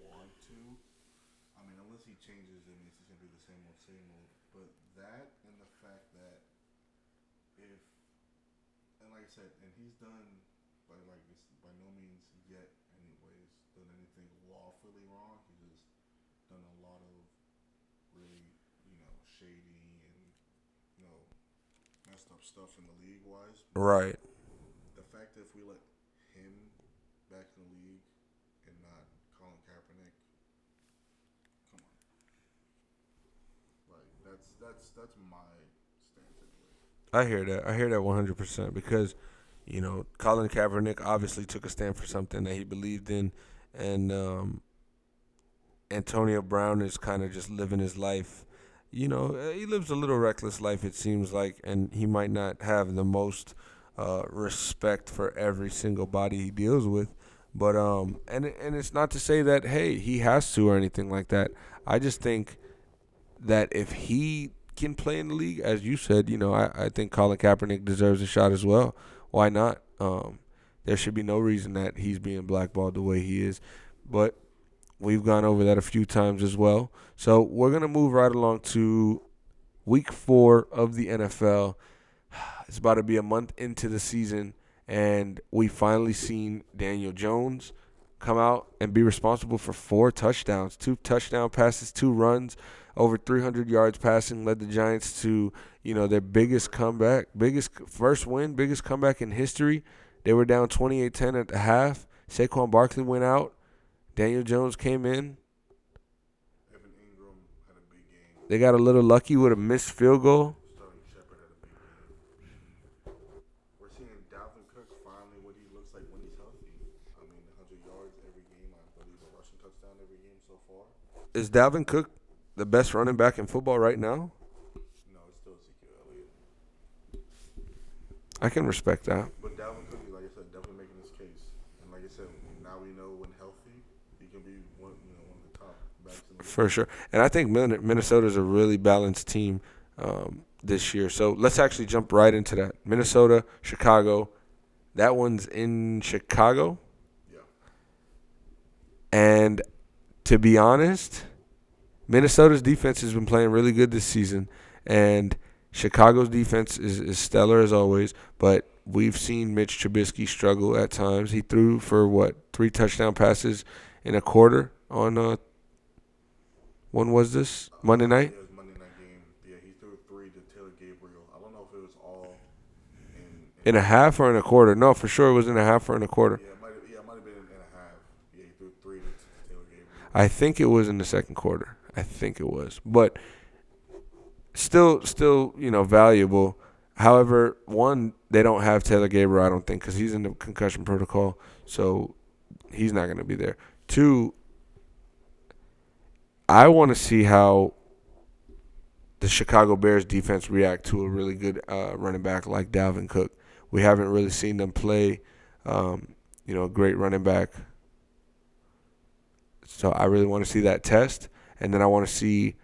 Speaker 3: want to. I mean, unless he changes, then it's just gonna be the same old, same old. But that and the fact that if and like I said, and he's done by like it's by no means yet, anyways, done anything lawfully wrong. He's just done a lot of really, you know, shady and you know, messed up stuff in the league wise.
Speaker 2: Right.
Speaker 3: The fact that if we let him back in the league and not Colin Kaepernick, come on. Like that's that's that's my stance anyway.
Speaker 2: I hear that. I hear that 100% because, you know, Colin Kaepernick obviously took a stand for something that he believed in, and um, Antonio Brown is kind of just living his life. You know, uh, he lives a little reckless life, it seems like, and he might not have the most uh, respect for every single body he deals with. But um, and and it's not to say that hey he has to or anything like that. I just think that if he can play in the league, as you said, you know, I, I think Colin Kaepernick deserves a shot as well. Why not? Um, there should be no reason that he's being blackballed the way he is. But we've gone over that a few times as well. So we're gonna move right along to week four of the NFL. It's about to be a month into the season, and we finally seen Daniel Jones come out and be responsible for four touchdowns, two touchdown passes, two runs, over 300 yards passing, led the Giants to you know their biggest comeback, biggest first win, biggest comeback in history. They were down 28-10 at the half. Saquon Barkley went out. Daniel Jones came in.
Speaker 3: Evan Engram had a big game.
Speaker 2: They got a little lucky with a missed field goal.
Speaker 3: Sterling Shepard had a big game. We're seeing Dalvin Cook finally what he looks like when he's healthy. I mean, 100 yards every game. I believe a rushing touchdown every game so far.
Speaker 2: Is Dalvin Cook the best running back in football right now?
Speaker 3: No, it's still Ezekiel Elliott.
Speaker 2: I can respect that.
Speaker 3: But Dalvin Cook, like I said, definitely making his case. And like I said, now we know when healthy, he can be one, you know, one of the top backs in the league.
Speaker 2: For sure. And I think Min- Minnesota's a really balanced team um, this year. So let's actually jump right into that. Minnesota, Chicago. That one's in Chicago.
Speaker 3: Yeah.
Speaker 2: And to be honest, Minnesota's defense has been playing really good this season. And Chicago's defense is, is stellar as always. But we've seen Mitch Trubisky struggle at times. He threw for what, three touchdown passes in a quarter on uh when was this? Monday night?
Speaker 3: Yeah, it was Monday night game. Yeah, he threw three to Taylor Gabriel. I don't know if it was all in.
Speaker 2: In a half or in a quarter? No, for sure it was in a half or in a quarter.
Speaker 3: yeah, it might have, yeah, it might have been in a half. Yeah, he threw three to Taylor Gabriel.
Speaker 2: I think it was in the second quarter. I think it was. But still still, you know, valuable. However, one, they don't have Taylor Gabriel, I don't think, because he's in the concussion protocol, so he's not going to be there. Two, I want to see how the Chicago Bears defense react to a really good uh, running back like Dalvin Cook. We haven't really seen them play, um, you know, a great running back. So I really want to see that test, and then I want to see,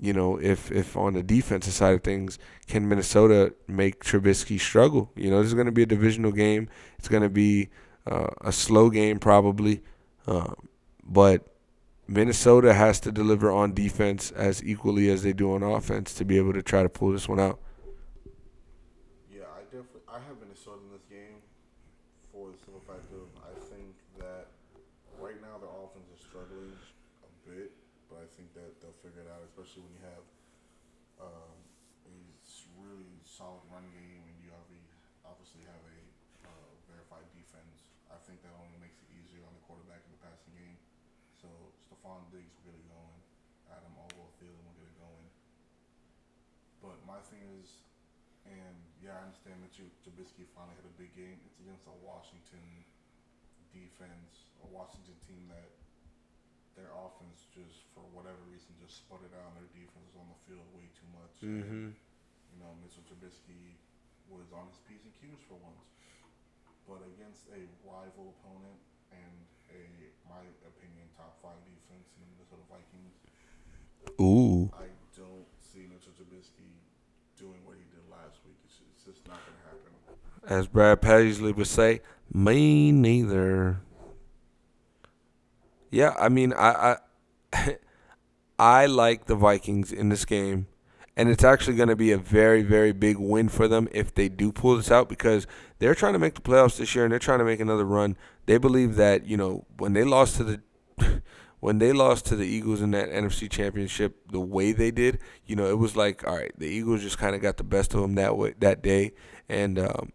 Speaker 2: you know, if if on the defensive side of things, can Minnesota make Trubisky struggle? You know, this is going to be a divisional game. It's going to be uh, a slow game probably, um, but Minnesota has to deliver on defense as equally as they do on offense to be able to try to pull this one out.
Speaker 3: Yeah, I definitely I have Minnesota in this game for the simple fact of I think that right now their offense is struggling a bit, but I think that they'll figure it out, especially when you have um, a s- really solid run game and you obviously obviously have a uh, verified defense I think that only makes it easier on the quarterback in the passing game. So Stefon Diggs will get it going. Adam Oval Thielen will get it going. But my thing is, and yeah, I understand that you Trubisky finally had a big game. It's against a Washington defense, a Washington team that their offense just for whatever reason just sputtered out. Their defense was on the field way too much.
Speaker 2: Mm-hmm.
Speaker 3: You know, Mitchell Trubisky was on his P's and Q's for once. But against a rival opponent and a, my opinion, top five defense in the Minnesota Vikings,
Speaker 2: Ooh.
Speaker 3: I don't see Mitchell Trubisky doing what he did last week. It's, it's just not to happen.
Speaker 2: As Brad Paisley would say, me neither. Yeah, I mean, I I, I like the Vikings in this game, and it's actually going to be a very very big win for them if they do pull this out because they're trying to make the playoffs this year and they're trying to make another run. They believe that you know when they lost to the when they lost to the Eagles in that NFC Championship the way they did, you know, it was like all right, the Eagles just kind of got the best of them that way that day, and um,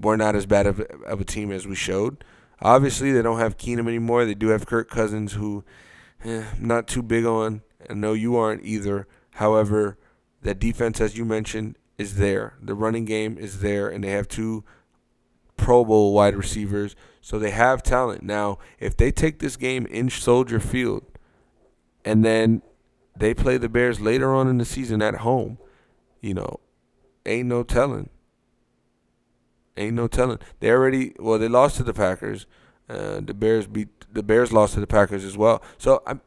Speaker 2: we're not as bad of a, of a team as we showed. Obviously, they don't have Keenum anymore. They do have Kirk Cousins, who eh, not too big on. I know you aren't either. However, that defense, as you mentioned, is there. The running game is there, and they have two Pro Bowl wide receivers, so they have talent. Now, if they take this game in Soldier Field, and then they play the Bears later on in the season at home, you know, ain't no telling. Ain't no telling. They already well, they lost to the Packers. Uh, the Bears beat the Bears lost to the Packers as well. So I'm,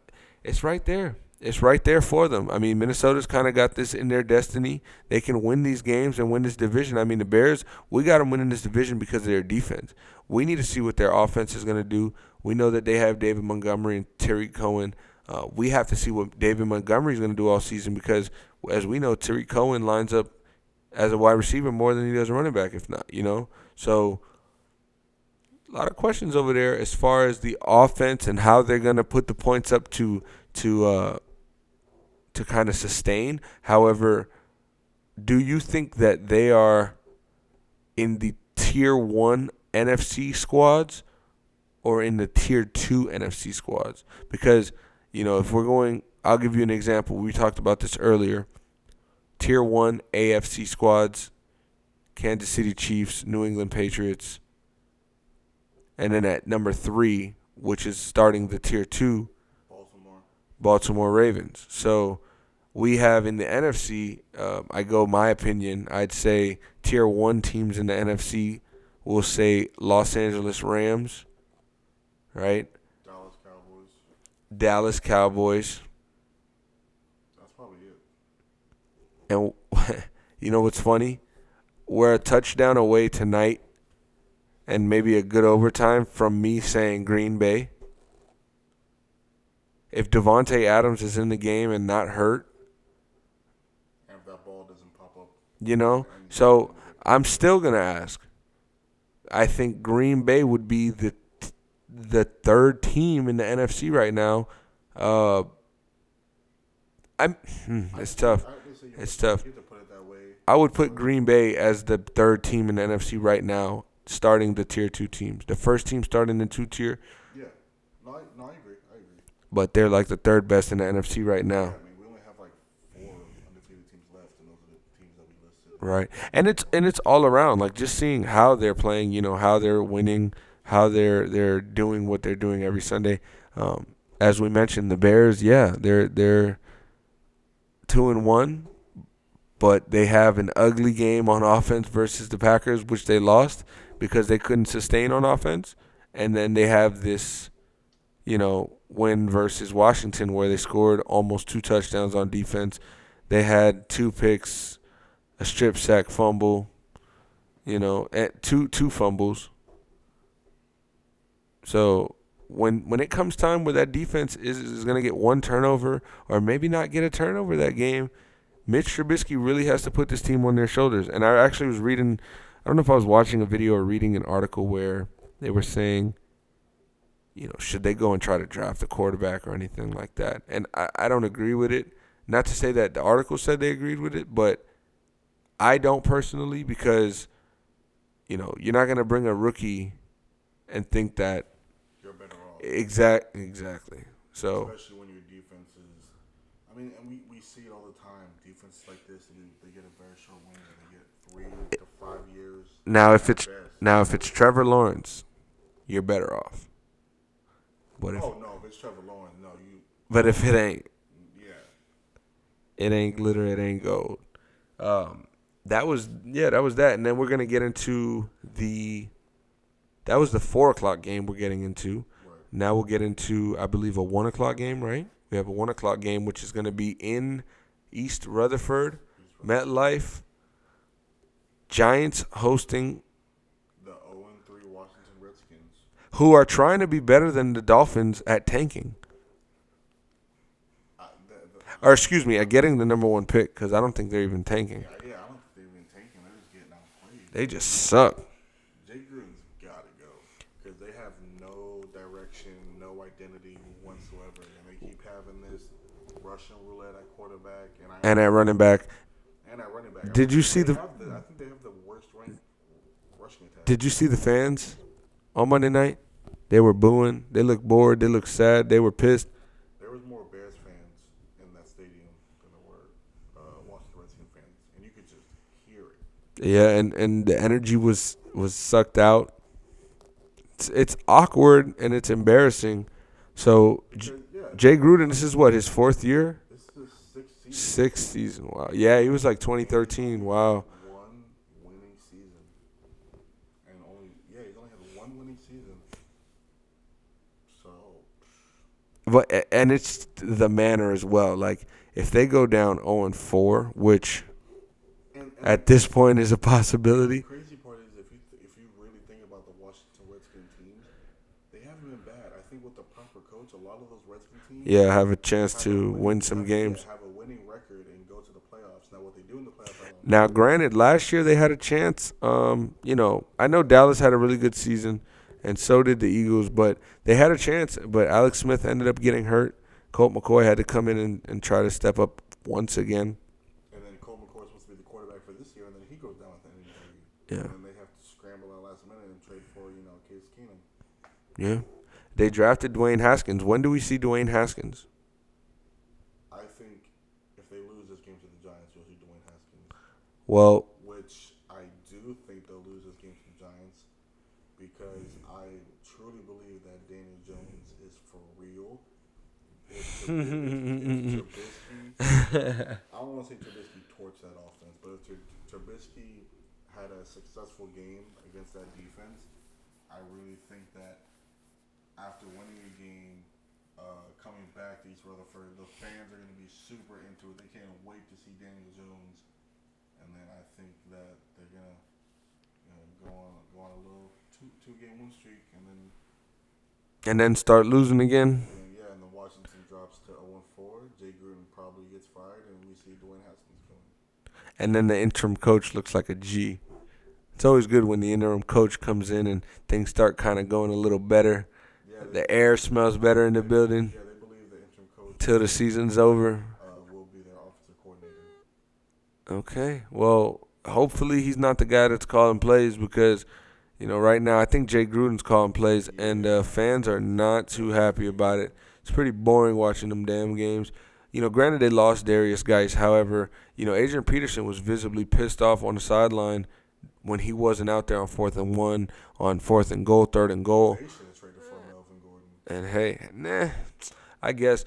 Speaker 2: it's right there. It's right there for them. I mean, Minnesota's kind of got this in their destiny. They can win these games and win this division. I mean, the Bears, we got them winning this division because of their defense. We need to see what their offense is going to do. We know that they have David Montgomery and Tarik Cohen. Uh, we have to see what David Montgomery is going to do all season because, as we know, Tarik Cohen lines up as a wide receiver more than he does a running back, if not, you know? So a lot of questions over there as far as the offense and how they're gonna put the points up to to uh to kind of sustain. However, do you think that they are in the tier one NFC squads or in the tier two NFC squads? Because, you know, if we're going I'll give you an example. We talked about this earlier tier one AFC squads Kansas City Chiefs, New England Patriots. And then at number three, which is starting the tier two,
Speaker 3: Baltimore.
Speaker 2: Baltimore Ravens. So we have in the NFC, uh, I go my opinion, I'd say tier one teams in the NFC will say Los Angeles Rams, right?
Speaker 3: Dallas Cowboys.
Speaker 2: Dallas Cowboys.
Speaker 3: That's probably it.
Speaker 2: And you know what's funny? We're a touchdown away tonight and maybe a good overtime from me saying Green Bay. If Davante Adams is in the game and not hurt,
Speaker 3: And if that ball doesn't pop up,
Speaker 2: you know, so I'm still gonna ask. I think Green Bay would be the the third team in the NFC right now. Uh, I'm. hmm, It's tough.
Speaker 3: I, they say you
Speaker 2: It's tough.
Speaker 3: to put it that way.
Speaker 2: I would put Green Bay as the third team in the NFC right now, starting the tier two teams. The first team starting the two tier,
Speaker 3: Yeah. No, I, no, I agree. I agree.
Speaker 2: but they're like the third best in the NFC right now.
Speaker 3: I mean, we only have like four undefeated teams left, and those are the teams that we listed.
Speaker 2: Right. And it's and it's all around. Like just seeing how they're playing, you know, how they're winning, how they're they're doing what they're doing every Sunday. Um, as we mentioned, the Bears, yeah, they're they're two and one, but they have an ugly game on offense versus the Packers, which they lost because they couldn't sustain on offense. And then they have this, you know, win versus Washington where they scored almost two touchdowns on defense. They had two picks, a strip sack fumble, you know, at two two fumbles. So when when it comes time where that defense is is going to get one turnover or maybe not get a turnover that game, Mitch Trubisky really has to put this team on their shoulders. And I actually was reading, I don't know if I was watching a video or reading an article where they were saying, you know, should they go and try to draft a quarterback or anything like that? And I, I don't agree with it. Not to say that the article said they agreed with it, but I don't personally because, you know, you're not going to bring a rookie and think that
Speaker 3: You're better off.
Speaker 2: exact exactly. So
Speaker 3: Especially when your defense is. I mean, and we, we see it all the time. Defenses like this, they, they get a very short window. They get three to five years.
Speaker 2: now if it's
Speaker 3: Best.
Speaker 2: now if it's Trevor Lawrence, you're better off. But if
Speaker 3: Oh no, if it's Trevor Lawrence, no, you.
Speaker 2: but if it ain't,
Speaker 3: Yeah.
Speaker 2: it ain't glitter, it ain't gold. Um, that was yeah, that was that, and then we're gonna get into the. That was the four o'clock game we're getting into.
Speaker 3: Right.
Speaker 2: Now we'll get into, I believe, a one o'clock game. Right? We have a one o'clock game, which is gonna be in East Rutherford, MetLife. Giants hosting,
Speaker 3: The 0 3 Washington Redskins.
Speaker 2: who are trying to be better than the Dolphins at tanking,
Speaker 3: I, the, the,
Speaker 2: or excuse me, at getting the number one pick, because I don't think they're even tanking.
Speaker 3: yeah, yeah, I don't think they've been taking. They're just getting outplayed.
Speaker 2: They just suck.
Speaker 3: Jay Gruden's got to go because they have no direction, no identity whatsoever, and they keep having this Russian roulette at quarterback and I,
Speaker 2: And at running back,
Speaker 3: and at running back.
Speaker 2: Did you see
Speaker 3: they
Speaker 2: the-
Speaker 3: I think they have the worst ranked rushing attack.
Speaker 2: Did you see the fans on Monday night? They were booing. They looked bored. They looked sad. They were pissed.
Speaker 3: there was more Bears fans in that stadium than there were uh, Washington Redskins fans, and you could just hear it.
Speaker 2: Yeah, and, and the energy was was sucked out. It's, it's awkward and it's embarrassing. So J- Jay Gruden, this is what his fourth year,
Speaker 3: this is sixth season.
Speaker 2: sixth season. Wow. Yeah, he was like 2013. Wow.
Speaker 3: One winning season, and only yeah, he's only had one winning season. So
Speaker 2: But and it's the manner as well. Like if they go down 0 and 4, which at this point is a possibility.
Speaker 3: The crazy part is if you th- if you really think about the Washington Redskins teams, they haven't been bad. I think with the proper coach, a lot of those Redskins teams
Speaker 2: Yeah, have a chance
Speaker 3: have
Speaker 2: to
Speaker 3: winning-
Speaker 2: win some games.
Speaker 3: have a winning record and go to the playoffs. Now, what they do in the playoffs, I don't know.
Speaker 2: Now, granted, last year they had a chance. Um, you know, I know Dallas had a really good season, and so did the Eagles, but they had a chance. But Alex Smith ended up getting hurt. Colt McCoy had to come in and, and try to step up once again.
Speaker 3: And then Colt McCoy is supposed to be the quarterback for this year, and then he goes down with an injury.
Speaker 2: Yeah.
Speaker 3: And then they have to scramble at last minute and trade for you know Case Keenum.
Speaker 2: Yeah. They drafted Dwayne Haskins. When do we see Dwayne Haskins?
Speaker 3: I think if they lose this game to the Giants, you'll see Dwayne Haskins.
Speaker 2: Well,
Speaker 3: which I do think they'll lose this game to the Giants because I truly believe that Daniel Jones is for real. If Trubisky, if Trubisky I don't want to say Trubisky torched that offense, but if Tr- Trubisky had a successful game against that defense, I really think that after winning a game, uh, coming back to East Rutherford, the fans are going to be super into it. They can't wait to see Daniel Jones and then I think that they're gonna you know, go on go on a little two two game win streak, and then
Speaker 2: and then start losing again.
Speaker 3: and yeah, and then Washington drops to 0 4. Jay Gruden probably gets fired, and we see Dwayne Haskins coming.
Speaker 2: and then the interim coach looks like a G. It's always good when the interim coach comes in and things start kind of going a little better.
Speaker 3: Yeah, they,
Speaker 2: The air smells better in the building
Speaker 3: yeah, they believe the interim coach
Speaker 2: till the season's over.
Speaker 3: uh, will be their offensive coordinator.
Speaker 2: Okay. Well, hopefully he's not the guy that's calling plays because, you know, right now I think Jay Gruden's calling plays and uh, fans are not too happy about it. It's pretty boring watching them damn games. You know, granted they lost Derrius Guice. However, you know, Adrian Peterson was visibly pissed off on the sideline when he wasn't out there on fourth and one, on fourth and goal, third and goal.
Speaker 3: They should have traded for Melvin Gordon.
Speaker 2: And hey, nah, I guess,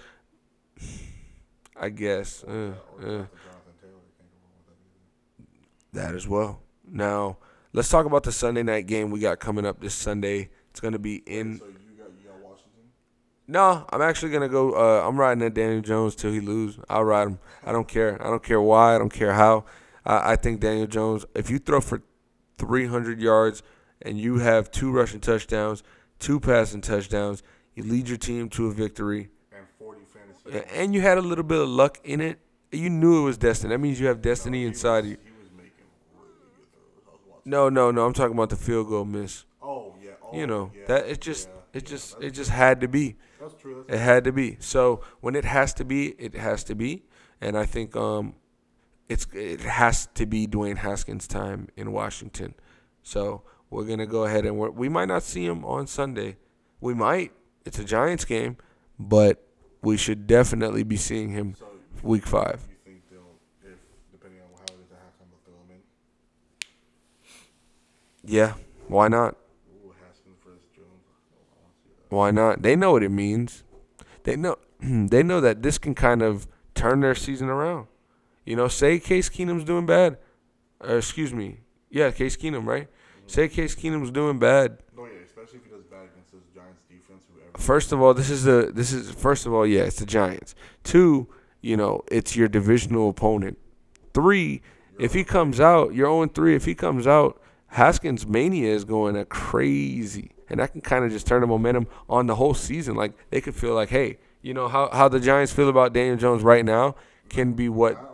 Speaker 2: I guess, uh, uh,
Speaker 3: drafted Jonathan Taylor. Can't go wrong with that
Speaker 2: as well. Now, let's talk about the Sunday night game we got coming up this Sunday. It's gonna be in.
Speaker 3: So you got you got Washington.
Speaker 2: No, I'm actually gonna go. Uh, I'm riding at Daniel Jones till he lose. I'll ride him. I don't care. I don't care why. I don't care how. I, I think Daniel Jones. If you throw for 300 yards and you have two rushing touchdowns, two passing touchdowns, you lead your team to a victory.
Speaker 3: And 40 fantasy.
Speaker 2: and you had a little bit of luck in it. You knew it was destiny. That means you have destiny
Speaker 3: he
Speaker 2: inside
Speaker 3: was,
Speaker 2: you.
Speaker 3: He was making really good throws. I was watching.
Speaker 2: No, no, no. I'm talking about the field goal miss.
Speaker 3: Oh yeah. Oh,
Speaker 2: You know
Speaker 3: yeah,
Speaker 2: that it just
Speaker 3: yeah,
Speaker 2: it just
Speaker 3: that's
Speaker 2: it just had to be.
Speaker 3: That's true.
Speaker 2: It
Speaker 3: That's
Speaker 2: had to be. So when it has to be, it has to be. And I think um, it's it has to be Dwayne Haskins' time in Washington. So we're gonna go ahead and we're, we might not see him on Sunday. We might. It's a Giants game, but we should definitely be seeing him
Speaker 3: So
Speaker 2: week five.
Speaker 3: you think they'll, if depending on how it is at halftime, they'll throw him in?
Speaker 2: Yeah, why not?
Speaker 3: Ooh, Haskins versus Jones. Oh, I want to see that.
Speaker 2: Why not? They know what it means. They know they know that this can kind of turn their season around. You know, say Case Keenum's doing bad. Or excuse me. Yeah, Case Keenum, right? Say Case Keenum's doing bad.
Speaker 3: No, yeah, especially if he does bad against this Giants defense. Whoever.
Speaker 2: First of all, this is the this is first of all, yeah, it's the Giants. Two, you know, it's your divisional opponent. Three, if he comes out, you're 0 3. If he comes out, Haskins mania is going a crazy. And that can kind of just turn the momentum on the whole season. Like they could feel like, hey, you know how, how the Giants feel about Daniel Jones right now can be what
Speaker 3: Not only that,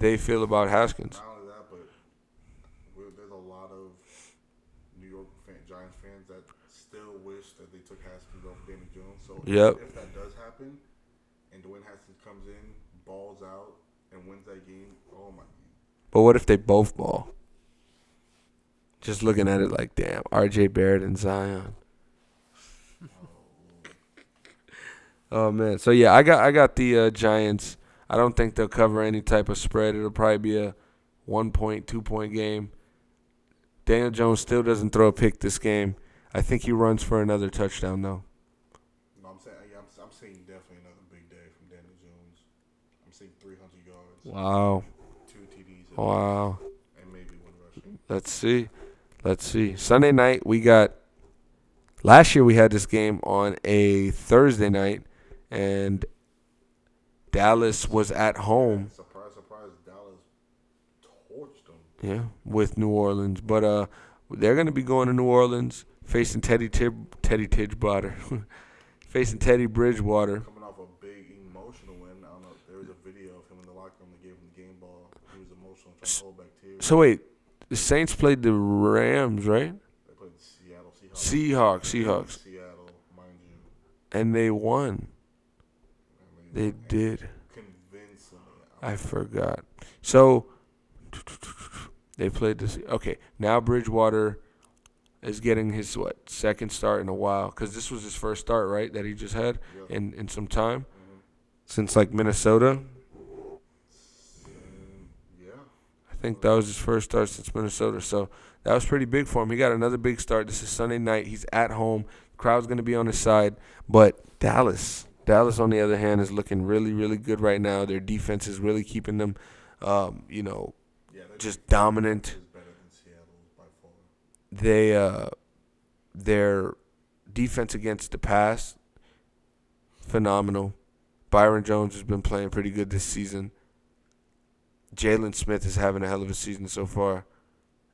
Speaker 2: they feel about Haskins.
Speaker 3: not only that, but there's a lot of New York fan, Giants fans that still wish that they took Haskins over Danny Jones. So
Speaker 2: Yep.
Speaker 3: if that does happen, and Dwayne Haskins comes in, balls out, and wins that game, oh my.
Speaker 2: But what if they both ball? Just looking at it like, damn, RJ Barrett and Zion. oh man. So yeah, I got I got the uh, Giants. I don't think they'll cover any type of spread. It'll probably be a one point, two point game. Daniel Jones still doesn't throw a pick this game. I think he runs for another touchdown though.
Speaker 3: No, I'm saying yeah, I'm, I'm saying definitely another big day from Daniel Jones. I'm seeing 300 yards,
Speaker 2: Wow.
Speaker 3: two TDs,
Speaker 2: Wow.
Speaker 3: and maybe one rushing.
Speaker 2: Let's see. Let's see. Sunday night we got last year we had this game on a Thursday night and Dallas was at home,
Speaker 3: Surprise, surprise! Dallas torched them.
Speaker 2: yeah, with New Orleans. But uh they're gonna be going to New Orleans facing Teddy Tib Teddy Tidgewater. facing Teddy Bridgewater.
Speaker 3: Coming off a big emotional win. I don't know. There was a video of him in the locker room. They gave him the game ball. He was emotional, trying to hold back tears.
Speaker 2: So wait, the Saints played the Rams, right?
Speaker 3: They played the Seattle Seahawks.
Speaker 2: Seahawks, Seahawks.
Speaker 3: Seattle, mind you.
Speaker 2: And they won. They did.
Speaker 3: convincingly.
Speaker 2: I forgot. So they played this. Okay, now Bridgewater is getting his what second start in a while because this was his first start, right? That he just had
Speaker 3: Yeah.
Speaker 2: in in some time mm-hmm. since like Minnesota.
Speaker 3: Yeah.
Speaker 2: I think that was his first start since Minnesota. So that was pretty big for him. He got another big start. This is Sunday night. He's at home. Crowd's gonna be on his side, but Dallas. Dallas, on the other hand, is looking really, really good right now. Their defense is really keeping them, um, you know,
Speaker 3: Yeah.
Speaker 2: just dominant.
Speaker 3: Is better than Seattle's by far.
Speaker 2: they uh their defense against the pass phenomenal. Byron Jones has been playing pretty good this season. Jaylon Smith is having a hell of a season so far.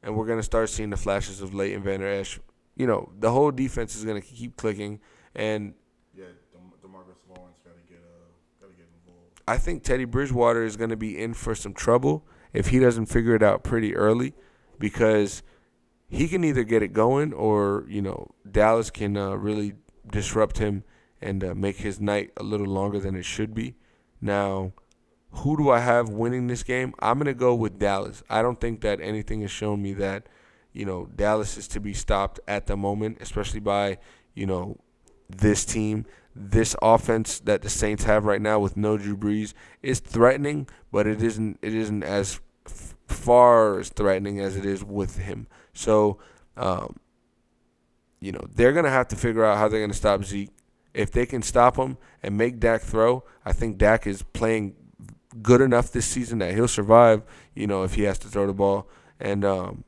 Speaker 2: And we're gonna start seeing the flashes of Leighton Vander Esch. You know, the whole defense is gonna keep clicking and
Speaker 3: Yeah. Dem- Demarcus Lawrence got to get uh, got to get involved.
Speaker 2: I think Teddy Bridgewater is going to be in for some trouble if he doesn't figure it out pretty early because he can either get it going or, you know, Dallas can uh, really disrupt him and uh, make his night a little longer than it should be. Now, who do I have winning this game? I'm going to go with Dallas. I don't think that anything has shown me that, you know, Dallas is to be stopped at the moment, especially by, you know, this team, this offense that the Saints have right now with no Drew Brees is threatening, but it isn't it isn't as f- far as threatening as it is with him. So, um, you know, they're gonna have to figure out how they're gonna stop Zeke. If they can stop him and make Dak throw, I think Dak is playing good enough this season that he'll survive. You know, if he has to throw the ball, and um,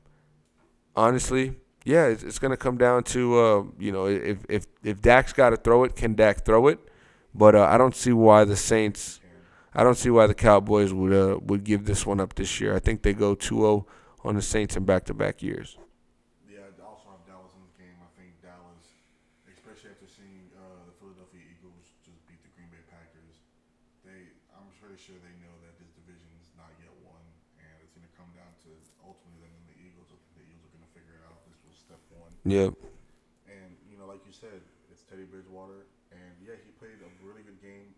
Speaker 2: honestly, yeah, it's, it's gonna come down to uh, you know if if if Dak's got to throw it, can Dak throw it? But uh, I don't see why the Saints, I don't see why the Cowboys would uh, would give this one up this year. I think they go 2-0 on the Saints in back-to-back years.
Speaker 3: Yeah, I also have Dallas in this game. I think Dallas, especially after seeing uh, the Philadelphia Eagles just beat the Green Bay Packers, they I'm pretty sure they know that this division is not yet won, and it's going to come down to ultimately them and the Eagles. I think the Eagles are going to figure it out. This was step one,
Speaker 2: Yep.
Speaker 3: and you know, like you said, it's Teddy Bridgewater, and yeah, he played a really good game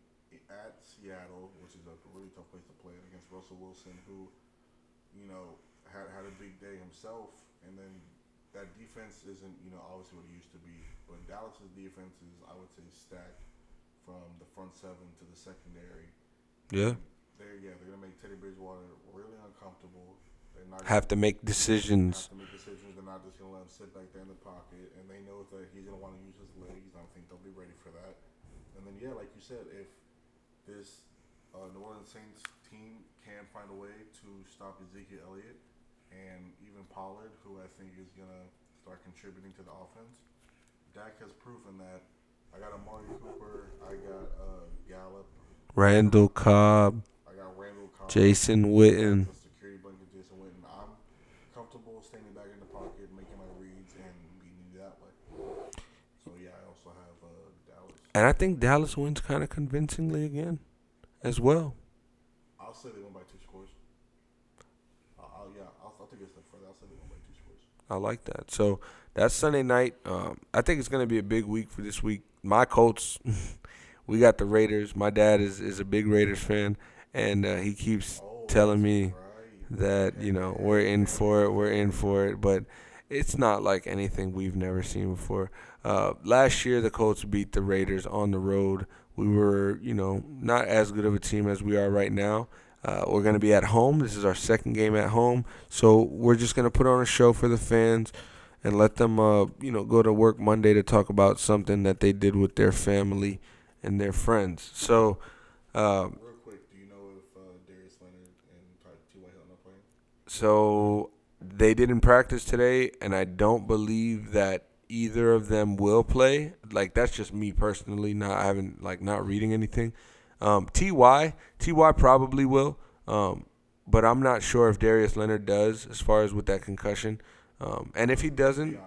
Speaker 3: at Seattle, which is a really tough place to play against Russell Wilson, who, you know, had had a big day himself, and then that defense isn't you know obviously what it used to be, but Dallas's defense is I would say stacked from the front seven to the secondary.
Speaker 2: Yeah.
Speaker 3: They're yeah they're gonna make Teddy Bridgewater really uncomfortable. They're not
Speaker 2: Have to
Speaker 3: gonna-
Speaker 2: make decisions.
Speaker 3: have to make decisions. Not just gonna let him sit back there in the pocket, and they know that he's gonna want to use his legs. I don't think they'll be ready for that. And then yeah, like you said, if this uh, New Orleans Saints team can find a way to stop Ezekiel Elliott and even Pollard, who I think is gonna start contributing to the offense, Dak has proven that. I got Amari Cooper. I got uh, Gallup.
Speaker 2: Randall Cobb,
Speaker 3: I got Randall Cobb.
Speaker 2: Jason Witten.
Speaker 3: The security blanket, Jason Witten. I'm comfortable standing back in the pocket, making my reads, and beating that way. So yeah, I also have uh, Dallas.
Speaker 2: And I think Dallas wins kind of convincingly again, as well.
Speaker 3: I'll say they won by two scores. I'll, I'll yeah, I'll, I'll take it a step further. I'll say they won by two scores.
Speaker 2: I like that. So that's Sunday night. Um, I think it's going to be a big week for this week. My Colts, we got the Raiders. My dad is, is a big Raiders fan, and uh, he keeps
Speaker 3: Oh,
Speaker 2: telling me
Speaker 3: right.
Speaker 2: that you know we're in for it. We're in for it, but it's not like anything we've never seen before. Uh, last year, the Colts beat the Raiders on the road. We were, you know, not as good of a team as we are right now. Uh, we're going to be at home. This is our second game at home, so we're just going to put on a show for the fans and let them, uh, you know, go to work Monday to talk about something that they did with their family and their friends. So. Uh,
Speaker 3: Real quick, do you know if uh, Darius Leonard and Ty- T.Y. Hilton are playing?
Speaker 2: So they didn't practice today, and I don't believe that either of them will play. Like that's just me personally. Not I haven't like not reading anything. Um, Ty Ty probably will, um, but I'm not sure if Darius Leonard does as far as with that concussion. Um, and if he doesn't,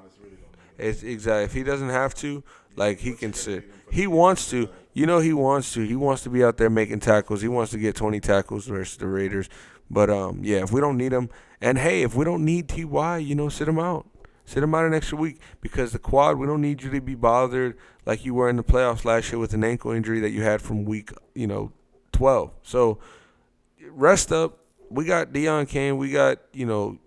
Speaker 2: it's exactly if he doesn't have to, like he can sit. He wants to. You know he wants to. He wants to be out there making tackles. He wants to get 20 tackles versus the Raiders. But um, yeah, if we don't need him, and hey, if we don't need Ty, you know, sit him out. Sit him out an extra week because the quad. We don't need you to be bothered like you were in the playoffs last year with an ankle injury that you had from week, you know, 12. So rest up. We got Deon Cain. We got you know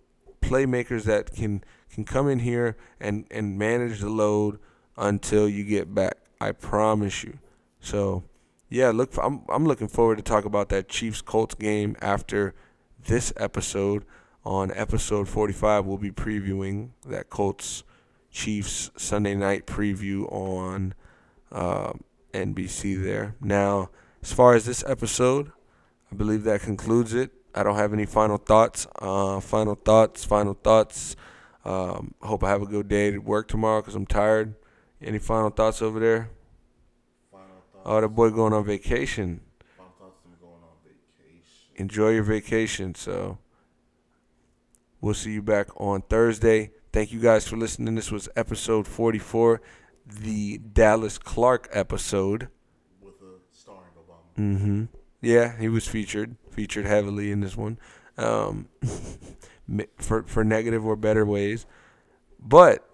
Speaker 2: playmakers that can can come in here and and manage the load until you get back. I promise you. So, yeah, look, for, I'm I'm looking forward to talk about that Chiefs Colts game after this episode. On episode 45, we'll be previewing that Colts Chiefs Sunday night preview on uh, NBC. There now, as far as this episode, I believe that concludes it. I don't have any final thoughts. Uh, final thoughts. Final thoughts. Um, hope I have a good day at work tomorrow because I'm tired. Any final thoughts over there?
Speaker 3: Final thoughts.
Speaker 2: Oh, that boy going on vacation.
Speaker 3: Final thoughts. I'm going on vacation.
Speaker 2: Enjoy your vacation. So we'll see you back on Thursday. Thank you guys for listening. This was episode 44, the Dallas Clark episode.
Speaker 3: With a starring Obama.
Speaker 2: Mm-hmm. Yeah, he was featured, featured heavily in this one, um, for for negative or better ways. But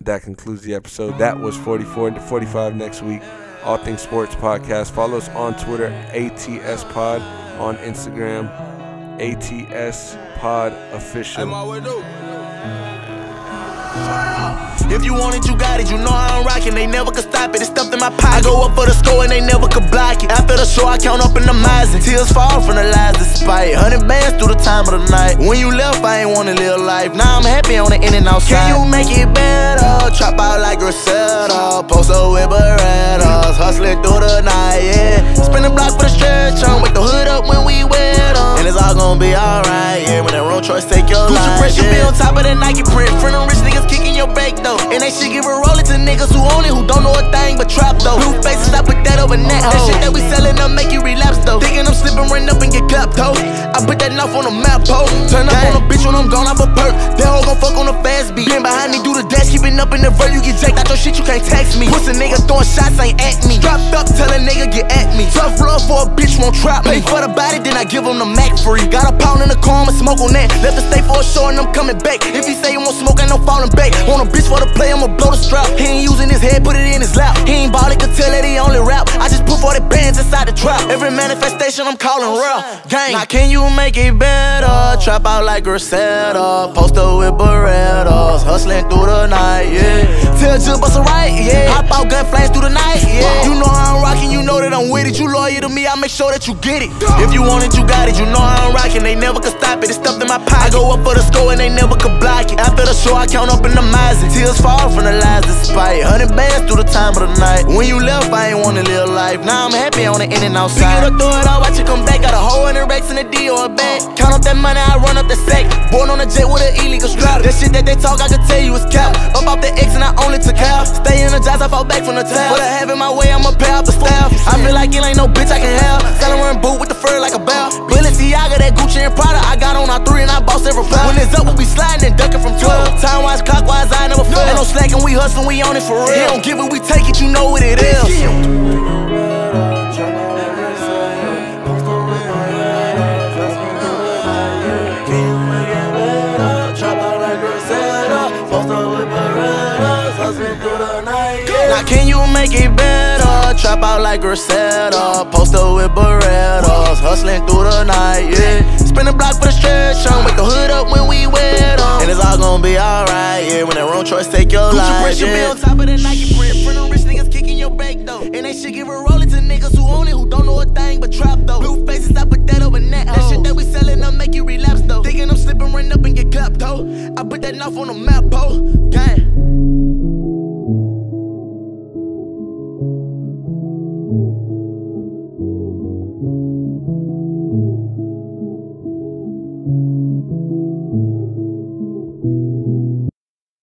Speaker 2: that concludes the episode. That was 44 to 45 next week. All Things Sports Podcast. Follow us on Twitter, ATS Pod, on Instagram, ATS Pod Official.
Speaker 1: If you want it, you got it. You know I'm rocking. They never could stop it. It's stuffed in my pocket. I go up for the score and they never could block it. After the show, I count up in the miles and tears fall from the lies despite. Hundred bands through the time of the night. When you left, I ain't wanna live life. Now I'm happy on the in and outside. Can you make it better? Trap out like Griselda. Post up with Berettas. Hustling through the night, yeah. Spin the block for the stretch on. with the hood up when we wet on. And it's all gonna be alright, yeah. When that road choice take your
Speaker 4: Gucci
Speaker 1: life,
Speaker 4: press, you
Speaker 1: yeah.
Speaker 4: be on top of the Nike print. Friend them rich niggas kicking your though. And they should give a to niggas who own it, who don't know a thing but trap though. Blue faces, I put that over net. That shit that we sellin' up make you relapse though. Thinking I'm slipping, run up and get clapped though. I put that knife on the map pole. Turn up on a bitch when I'm gone off a perk. That hoe gon' fuck on a fast beat. Been behind me, do the dash, keeping up in the vert. You get jacked out your shit, you can't text me. Pussy nigga throwing shots, ain't at me. Dropped up, tell a nigga get at me. Tough love for a bitch, won't trap me. Pay for the body, then I give him the Mac free. Got a pound in the car, I'ma smoke on that. Left the state for a and I'm coming back. If he say he won't smoke, ain't no falling back. Want a bitch for the play, I'ma blow the strap. He ain't using his head, put it in his lap. He ain't ballin', could tell that he only the trap. Every manifestation I'm calling real. Gang. Now can you make it better? Trap out like Griselda. Post up with Berettas. Hustling through the night, yeah. Tell Jill bust a right, yeah. Hop out, gun flames through the night, yeah. You know how I'm rocking, you know that I'm with it. You loyal to me, I make sure that you get it. If you want it, you got it. You know how I'm rocking, they never could stop it. It's stuffed in my pocket. I go up for the score and they never could block it. After the show, I count up in the miles. Tears fall from the lies despite. Hundred bands through the time of the night. When you left, I ain't wanna live life. Now I'm happy on the in and outside. Pick it up, throw it out, watch it come back. Got a whole hundred racks in the D or a bag. Count up that money, I run up the sack. Born on a jet with an illegal strap. That shit that they talk, I can tell you is cap. Up off the X and I only took out. Stay energized, I fall back from the top. But I have in my way, I'ma pay off the staff. I feel like it ain't no bitch I can have. Selling run boot with the fur like a bell. Balenciaga, that Gucci and Prada. I got on our three and I boss every foul. When it's up, we be sliding and ducking from 12. Time wise, clockwise, I never fail. Ain't no slacking, we hustling, we on it for real. He don't give it, we take it, you know what it is. Make it better? Trap out like Griselda, post up with Berettas, hustling through the night, yeah. Spin the block for the stretch, on, wake the hood up when we wet on. And it's all gonna be alright, yeah. When that wrong choice take your
Speaker 5: Gucci
Speaker 4: life,
Speaker 5: pressure
Speaker 4: yeah.
Speaker 5: on top of the Nike print. Front of rich niggas kicking your back though. And they shit give a roll to niggas who own it, who don't know a thing but trap though. Blue faces, I put that over net. Oh. That shit that we sellin' them make you relapse though. Thinking I'm slipping, run up and get clapped though. I put that knife on the map, ho. Gang.